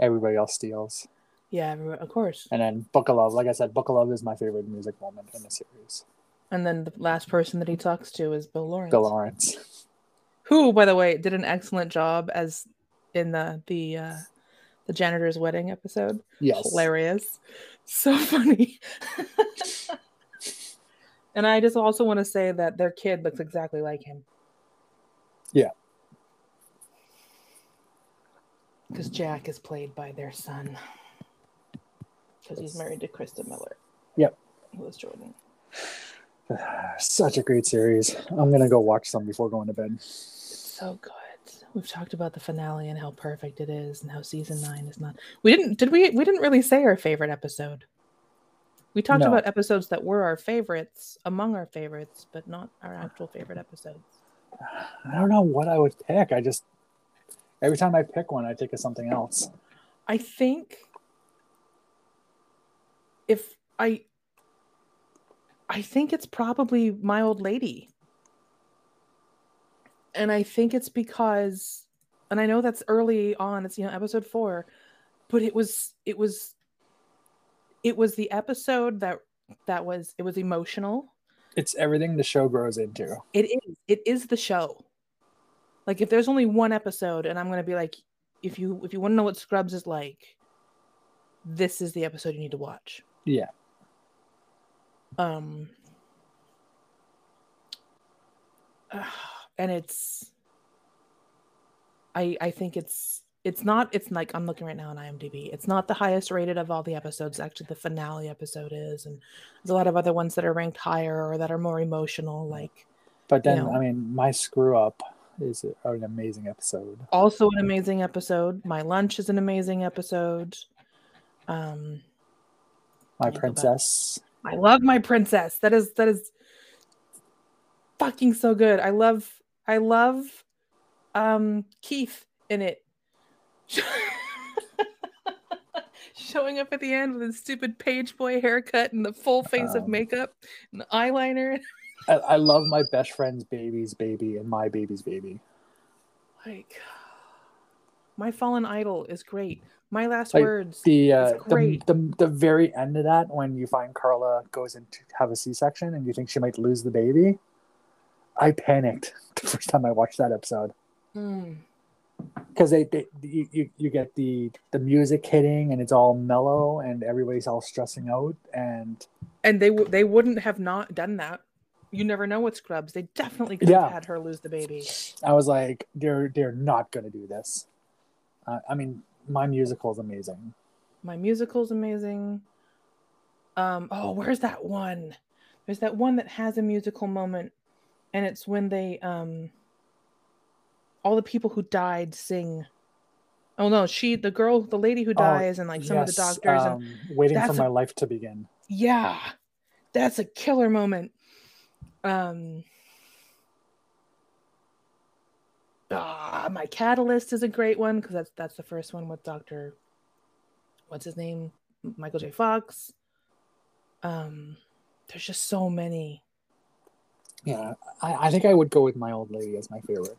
A: Everybody else steals,
B: yeah, of course.
A: and then Book of Love. Like I said, Book of Love is my favorite music moment in the series.
B: And then the last person that he talks to is Bill Lawrence,
A: Bill Lawrence.
B: who, by the way, did an excellent job as in the the uh, the janitor's wedding episode.
A: Yes.
B: hilarious so funny and i just also want to say that their kid looks exactly like him
A: Yeah.
B: because jack is played by their son because he's married to christa miller
A: Yep.
B: who was jordan
A: Such a great series. I'm gonna go watch some before going to bed.
B: it's so good we've talked about the finale and how perfect it is and how season nine is not we didn't did we we didn't really say our favorite episode we talked
A: No.
B: about episodes that were our favorites among our favorites but not our actual favorite episodes
A: I don't know what I would pick. I just every time I pick one, I think of something else.
B: I think if I I think it's probably my old lady. And I think it's because and I know that's early on, it's you know episode 4, but it was it was it was the episode that that was it was emotional.
A: It's everything the show grows into.
B: It is. It is the show. Like if there's only one episode, and I'm gonna be like, if you if you want to know what Scrubs is like, this is the episode you need to watch.
A: Yeah.
B: Um. and it's. I I think it's it's not it's like i'm looking right now on imdb. It's not the highest rated of all the episodes. Actually the finale episode is and there's a lot of other ones that are ranked higher or that are more emotional like
A: But then,
B: You know.
A: I mean, my screw up is an amazing episode.
B: also an amazing episode. My lunch is an amazing episode. Um
A: My princess.
B: i love my princess. That is that is fucking so good. I love i love um keith in it showing up at the end with his stupid page boy haircut and the full face of
A: Um,
B: makeup and the eyeliner
A: I, I love my best friend's baby's baby and my baby's baby.
B: like my fallen idol is great my last
A: Like,
B: words
A: The, uh, the the the very end of that when you find Carla goes in to have a C section and you think she might lose the baby. I panicked the first time I watched that episode.
B: Mm.
A: Because they, they you, you, get the the music hitting and it's all mellow and everybody's all stressing out and
B: and they w- they wouldn't have not done that. You never know with scrubs. They definitely could
A: Yeah.
B: have had her lose the baby.
A: I was like they're they're not going to do this. Uh, i mean my musical is amazing.
B: My musical is amazing. Um oh where's that one? There's that one that has a musical moment and it's when they um all the people who died sing. Oh no she the girl the lady who
A: Oh,
B: dies and like some of the
A: Yes,
B: doctors and
A: um, waiting for
B: a-
A: my life to begin.
B: Yeah that's a killer moment. Um ah, my catalyst is a great one because that's that's the first one with dr what's his name? Michael j. Fox. Um there's just so many.
A: Yeah I, I think i would go with my old lady as my favorite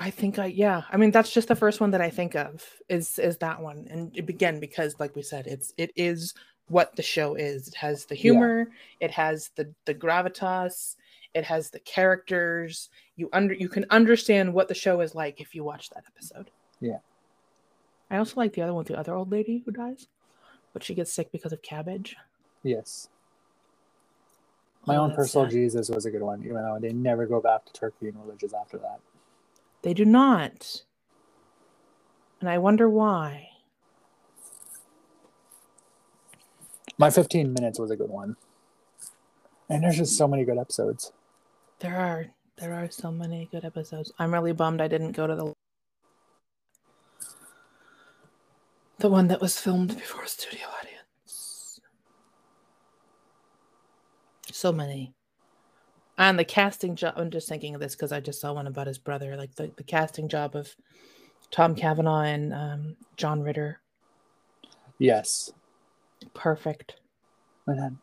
B: i think i yeah i mean that's just the first one that i think of is is that one. And again because like we said it's it is what the show is. It has the humor it has the the gravitas it has the characters. You under you can understand what the show is like if you watch that episode.
A: Yeah.
B: i also like the other one the other old lady who dies but she gets sick because of cabbage.
A: Yes. My
B: Oh,
A: own personal
B: sad.
A: jesus was a good one even though they never go back to turkey and religious after that
B: they do not and i wonder why
A: my 15 minutes was a good one and there's just so many good episodes
B: There are there are so many good episodes. I'm really bummed I didn't go to the the one that was filmed before a studio audience. So many. And the casting job I'm just thinking of this because I just saw one about his brother, like the, the casting job of Tom Cavanagh and um, John Ritter.
A: yes
B: Perfect.
A: And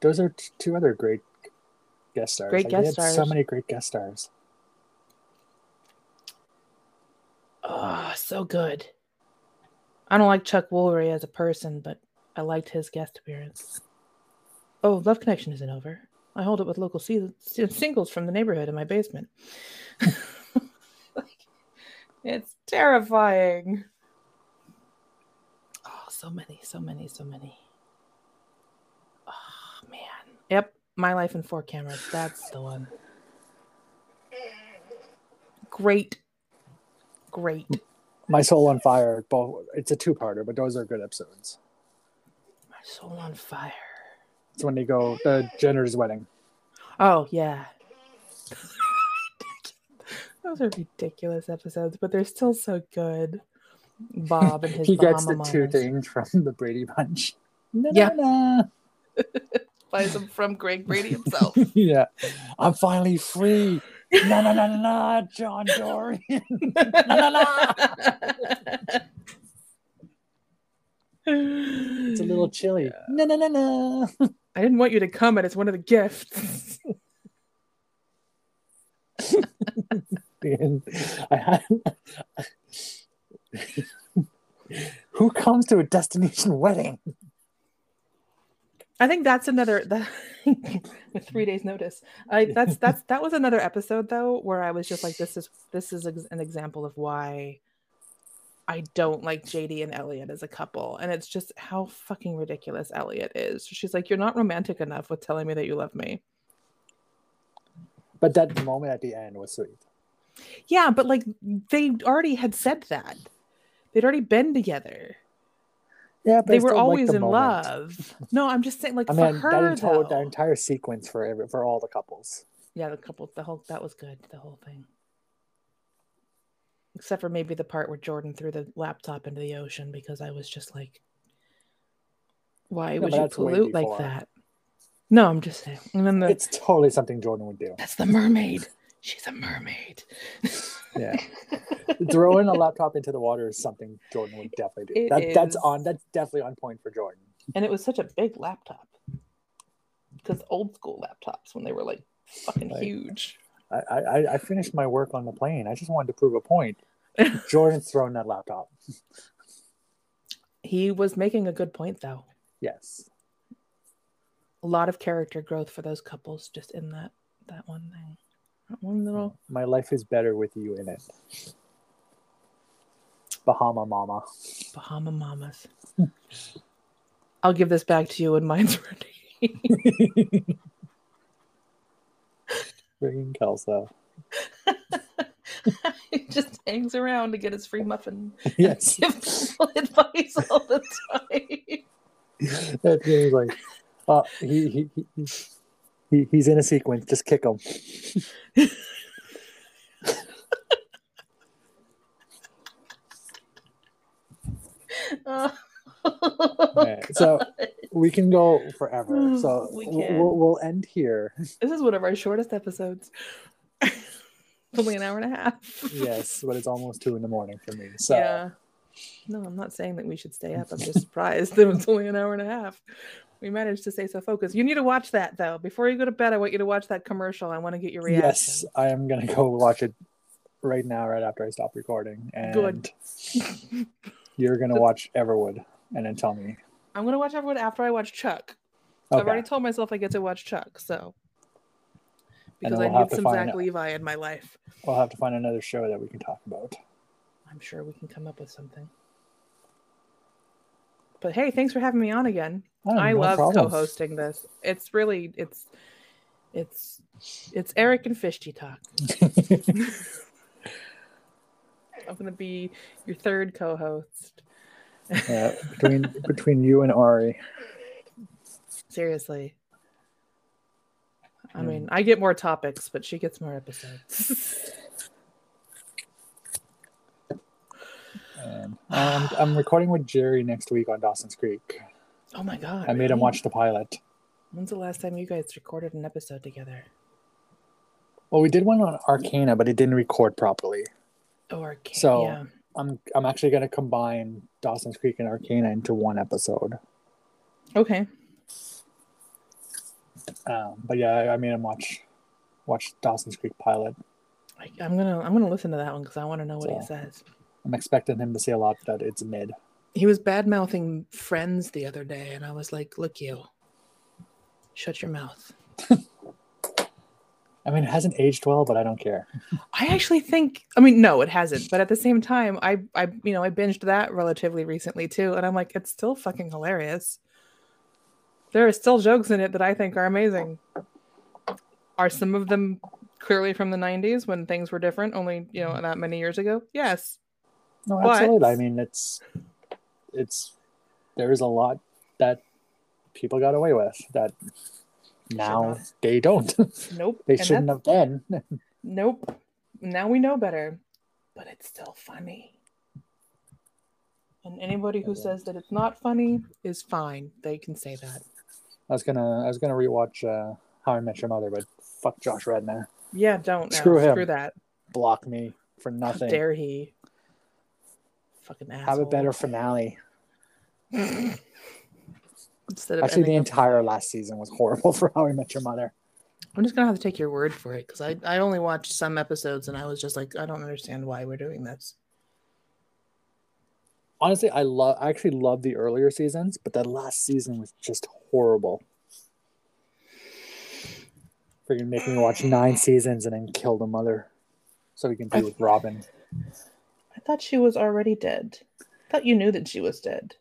A: those are t- two other great guest stars.
B: Great
A: they
B: guest
A: had So many great guest stars.
B: Oh, so good. I don't like Chuck Woolery as a person, but I liked his guest appearance. Oh, Love Connection isn't over. I hold it with local se- singles from the neighborhood in my basement. it's terrifying. Oh, so many, so many, so many. Oh, man. Yep. My Life in Four Cameras. That's the one. Great. Great.
A: My Soul on Fire. It's a two-parter, but those are good episodes.
B: My soul on fire.
A: It's when they go the Jenner's wedding.
B: Oh yeah. Those are ridiculous episodes, but they're still so good. Bob and his
A: he gets the
B: Bahama
A: two things from the Brady Bunch.
B: Yeah.
A: Na-na-na.
B: buys them from Greg Brady himself.
A: yeah. I'm finally free. Na na na na na, John Dorian. na na na. It's a little chilly. Na na na na.
B: I didn't want you to come, and it's one of the gifts.
A: I had Who comes to a destination wedding?
B: I think that's another the with three days notice. I that's that's that was another episode though where I was just like, this is this is an example of why I don't like JD and Elliot as a couple, and it's just how fucking ridiculous Elliot is. She's like, you're not romantic enough with telling me that you love me.
A: But that moment at the end was sweet.
B: Yeah, but like they already had said that. They'd already been together.
A: Yeah, but
B: they were always
A: the
B: in
A: moment.
B: love. No, I'm just saying, like
A: I
B: for
A: mean,
B: her,
A: that, entire,
B: though.
A: that entire sequence for every, for all the couples.
B: Yeah, the couple, the whole that was good. The whole thing, except for maybe the part where Jordan threw the laptop into the ocean because I was just like, why
A: No,
B: would you pollute like that? No, I'm just saying. And then the
A: It's totally something Jordan would do.
B: that's the mermaid. She's a mermaid.
A: Yeah, throwing a laptop into the water is something Jordan would definitely do.
B: It
A: That, that's on. That's definitely on point for Jordan.
B: and it was such a big laptop because old school laptops when they were like fucking
A: Like-
B: huge.
A: I, I, I finished my work on the plane. I just wanted to prove a point. Jordan's throwing that laptop.
B: He was making a good point though.
A: Yes.
B: A lot of character growth for those couples just in that that one thing. That one little
A: My life is better with you in it. Bahama Mama.
B: Bahama Mamas. I'll give this back to you when mine's ready.
A: Friggin' Kelso.
B: he just hangs around to get his free muffin.
A: Yes.
B: Give people advice all the time.
A: that is like, uh, he, he, he, he, he's in a sequence. Just kick him.
B: Oh.
A: Oh, yeah, so we can go forever. So
B: We can.
A: we'll, we'll end here.
B: this is one of our shortest episodes. Only an hour and a half.
A: Yes, but it's almost two in the morning for me. So
B: Yeah. No, I'm not saying that we should stay up. I'm just surprised that it's only an hour and a half. We managed to stay so focused. You need to watch that though. Before you go to bed, I want you to watch that commercial. I want to get your reaction.
A: yes, I am gonna go watch it right now, right after I stop recording. And
B: Good.
A: you're gonna watch Everwood and then tell me.
B: I'm gonna watch Everwood after I watch Chuck. I've already told myself I get to watch Chuck, so because I
A: we'll have
B: need some Zach
A: out.
B: Levi in my life.
A: We'll have to find another show that we can talk about.
B: I'm sure we can come up with something. But hey, thanks for having me on again.
A: Oh,
B: I
A: no
B: love
A: problem.
B: co-hosting this. It's really it's it's it's Eric and Fishy talk. I'm gonna be your third co-host.
A: Yeah, between between you and Ari.
B: Seriously. I mean, I get more topics, but she gets more episodes.
A: And um, I'm recording with Jerry next week on Dawson's Creek.
B: oh my god!
A: I made him watch the pilot.
B: When's the last time you guys recorded an episode together?
A: Well, we did one on Arcana, but it didn't record properly.
B: Oh, Arcana.
A: So-
B: yeah.
A: I'm I'm actually going to combine Dawson's Creek and Arcana into one episode.
B: Okay.
A: Um, but yeah, I, I made him watch watch Dawson's Creek pilot.
B: I, I'm gonna I'm gonna listen to that one because I want to know what he says.
A: I'm expecting him to say a lot that it's mid.
B: He was bad mouthing friends the other day, and I was like, "Look, you, shut your mouth."
A: I mean, it hasn't aged well, but I don't care.
B: I actually think I mean no, it hasn't, but at the same time, I I you know I binged that relatively recently too, and I'm like, it's still fucking hilarious. There are still jokes in it that I think are amazing. Are some of them clearly from the 90s when things were different, only you know that many years ago? Yes.
A: No,
B: But-
A: absolutely. I mean, it's it's there is a lot that people got away with that now they don't.
B: Nope.
A: they
B: And
A: shouldn't have been.
B: Nope. Now we know better, but it's still funny. And anybody who says that it's not funny is fine. They can say that.
A: I was gonna I was gonna rewatch uh, How I Met Your Mother, but fuck Josh Radnor.
B: Yeah, don't. No,
A: Screw him.
B: Screw that.
A: Block me for
B: How
A: nothing.
B: dare he? Fucking asshole.
A: Have a better finale.
B: Instead of
A: Actually, the
B: ending up-
A: entire last season was horrible for How I Met Your Mother.
B: I'm just gonna have to take your word for it because I I only watched some episodes and I was just like I don't understand why we're doing this.
A: honestly, I love. I actually love the earlier seasons, but that last season was just horrible. Freaking making me watch nine seasons and then kill the mother, so we can be with Robin.
B: I thought she was already dead. I thought you knew that she was dead.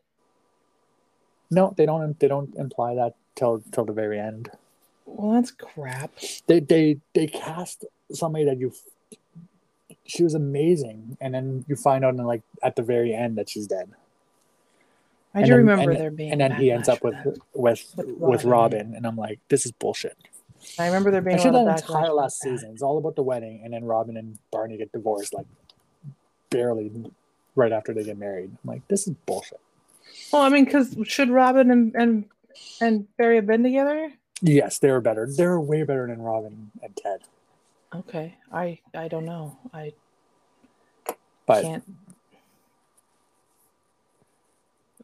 A: No, they don't. They don't imply that till till the very end.
B: Well, that's crap.
A: They they they cast somebody that you. She was amazing, and then you find out in like at the very end that she's dead.
B: I
A: And
B: do
A: then-
B: remember
A: and-
B: there being.
A: and then he ends up with with
B: With
A: with
B: Robin.
A: Robin, and I'm like, this is bullshit.
B: I remember there being.
A: Actually,
B: a lot
A: that entire last
B: that.
A: season, it's all about the wedding, and then Robin and Barney get divorced like barely right after they get married. I'm like, this is bullshit.
B: Well, I mean, because should Robin and and and Barry have been together?
A: Yes, they were better. They were way better than Robin and Ted.
B: Okay, I I don't know. I
A: But
B: can't.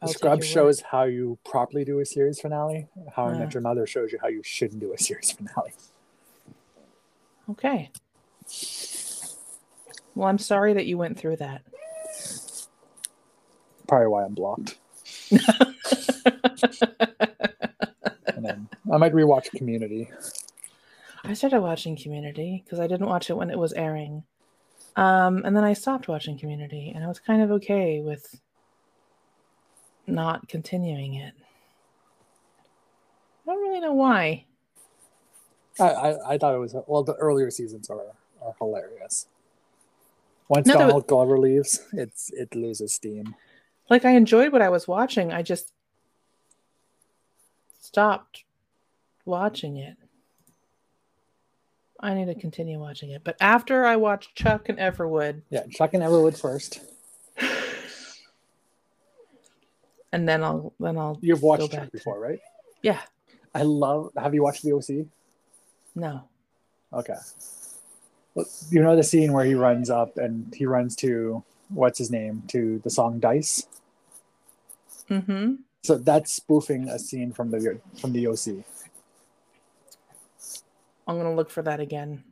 A: Scrubs
B: your word.
A: shows how you properly do a series finale. How I. Met uh. Your Mother shows you how you shouldn't do a series finale.
B: Okay. Well, I'm sorry that you went through that.
A: Probably why I'm blocked. And then I might rewatch Community.
B: I started watching Community because I didn't watch it when it was airing. Um, and then I stopped watching Community, and I was kind of okay with not continuing it. I don't really know why.
A: I, I, I thought it was well. The earlier seasons are are hilarious. Once
B: No,
A: Donald Glover leaves, it's it loses steam.
B: Like I enjoyed what I was watching, I just stopped watching it. I need to continue watching it. But after I watched Chuck and Everwood,
A: Yeah, Chuck and Everwood first.
B: and then I'll then I'll
A: You've watched Chuck before, right?
B: yeah
A: I love. Have you watched the OC?
B: no
A: Okay. Well, you know the scene where he runs up and he runs to what's his name to the song Dice.
B: Mm-hmm
A: So that's spoofing a scene from the from the OC.
B: I'm gonna look for that again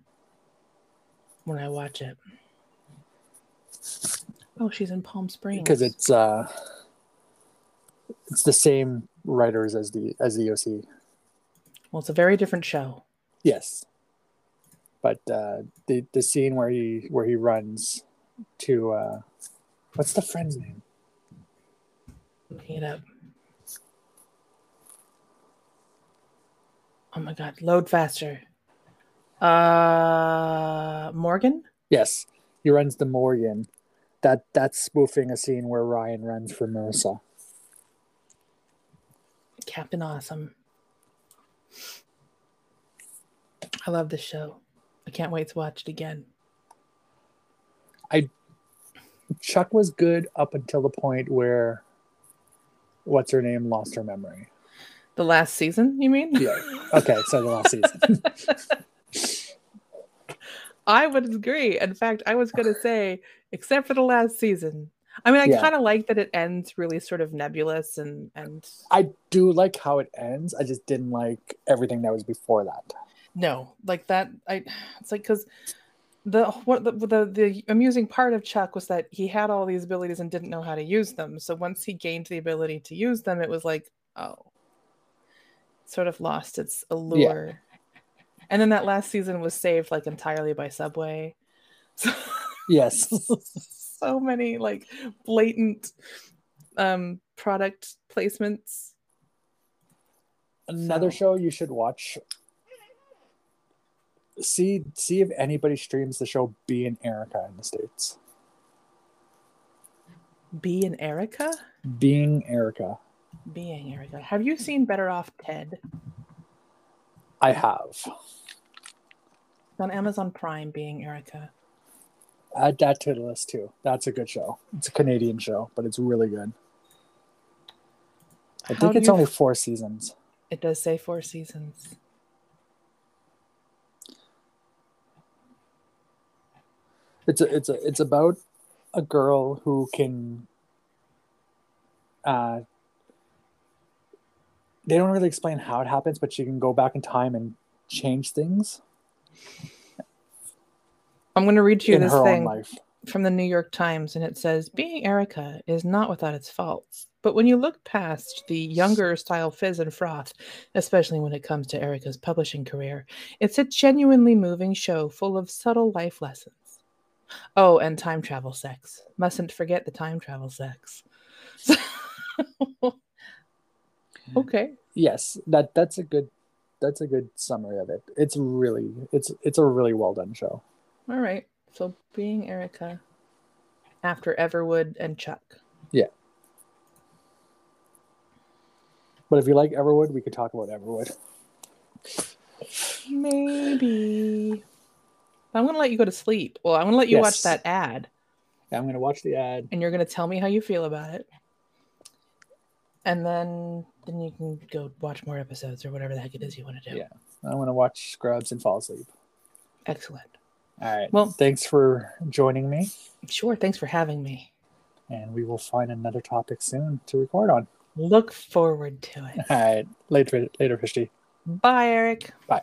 B: when I watch it. Oh, she's in Palm Springs
A: because it's uh it's the same writers as the as the OC.
B: well, it's a very different show.
A: Yes, but uh, the the scene where he where he runs to uh, what's the friend's name?
B: Looking it up. Oh my god, load faster. Uh Morgan?
A: Yes, he runs the Morgan. That that's spoofing a scene where Ryan runs for Marissa.
B: Captain Awesome. I love this show. I can't wait to watch it again.
A: I Chuck was good up until the point where what's her name lost her memory.
B: The last season, you mean?
A: Yeah. Okay, so the last season.
B: I would agree. In fact, I was going to say, except for the last season. I mean, I
A: Yeah.
B: kind of like that it ends really sort of nebulous and and
A: I do like how it ends. I just didn't like everything that was before that.
B: no, like that. I it's like because the what the, the the amusing part of Chuck was that he had all these abilities and didn't know how to use them. So once he gained the ability to use them, it was like, oh, sort of lost its allure. And then that last season was saved like entirely by Subway. So,
A: Yes.
B: so many like blatant um product placements.
A: Another
B: So-
A: show you should watch. See see if anybody streams the show B and Erica in the States.
B: B and Erica?
A: Being Erica.
B: Being Erica. Have you seen Better Off Ted?
A: I have.
B: It's on Amazon Prime, Being Erica.
A: Add that to the list too. That's a good show. It's a Canadian show, but it's really good. I
B: How
A: think it's only four seasons.
B: It does say four seasons.
A: It's a, it's a, it's about a girl who can. Uh, they don't really explain how it happens, but she can go back in time and change things
B: I'm going to read you
A: in
B: this thing. from the New York Times, and it says Being Erica is not without its faults. But when you look past the younger style fizz and froth, especially when it comes to Erica's publishing career, it's a genuinely moving show full of subtle life lessons. Oh, and time travel sex. Mustn't forget the time travel sex. okay.
A: Yes, that that's a good that's a good summary of it. It's really it's it's a really well done show.
B: All right. So being Erica after Everwood and Chuck.
A: Yeah. But if you like Everwood, we could talk about Everwood.
B: Maybe. I'm going to let you go to sleep. Well, I'm going to let you
A: Yes.
B: watch that ad
A: Yeah, I'm gonna watch the ad.
B: and you're going to tell me how you feel about it. And then then you can go watch more episodes or whatever the heck it is you want to do.
A: Yeah. I'm gonna watch Scrubs and fall asleep.
B: Excellent.
A: All right.
B: Well-
A: thanks for joining me,
B: Sure, thanks for having me.
A: and we will find another topic soon to record on.
B: Look forward to it.
A: All right. Later, later, Fishy.
B: Bye, Eric.
A: Bye.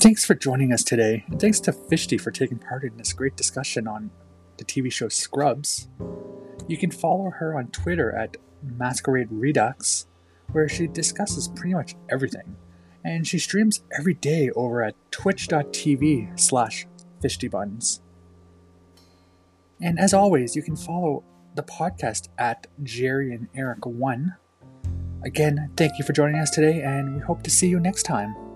A: Thanks for joining us today, and thanks to Fishty for taking part in this great discussion on the TV show Scrubs. You can follow her on Twitter at Masquerade Redux, where she discusses pretty much everything. And she streams every day over at twitch.tv slash fishtybuns. And as always, you can follow the podcast at Jerry and Eric1. Again, thank you for joining us today, and we hope to see you next time.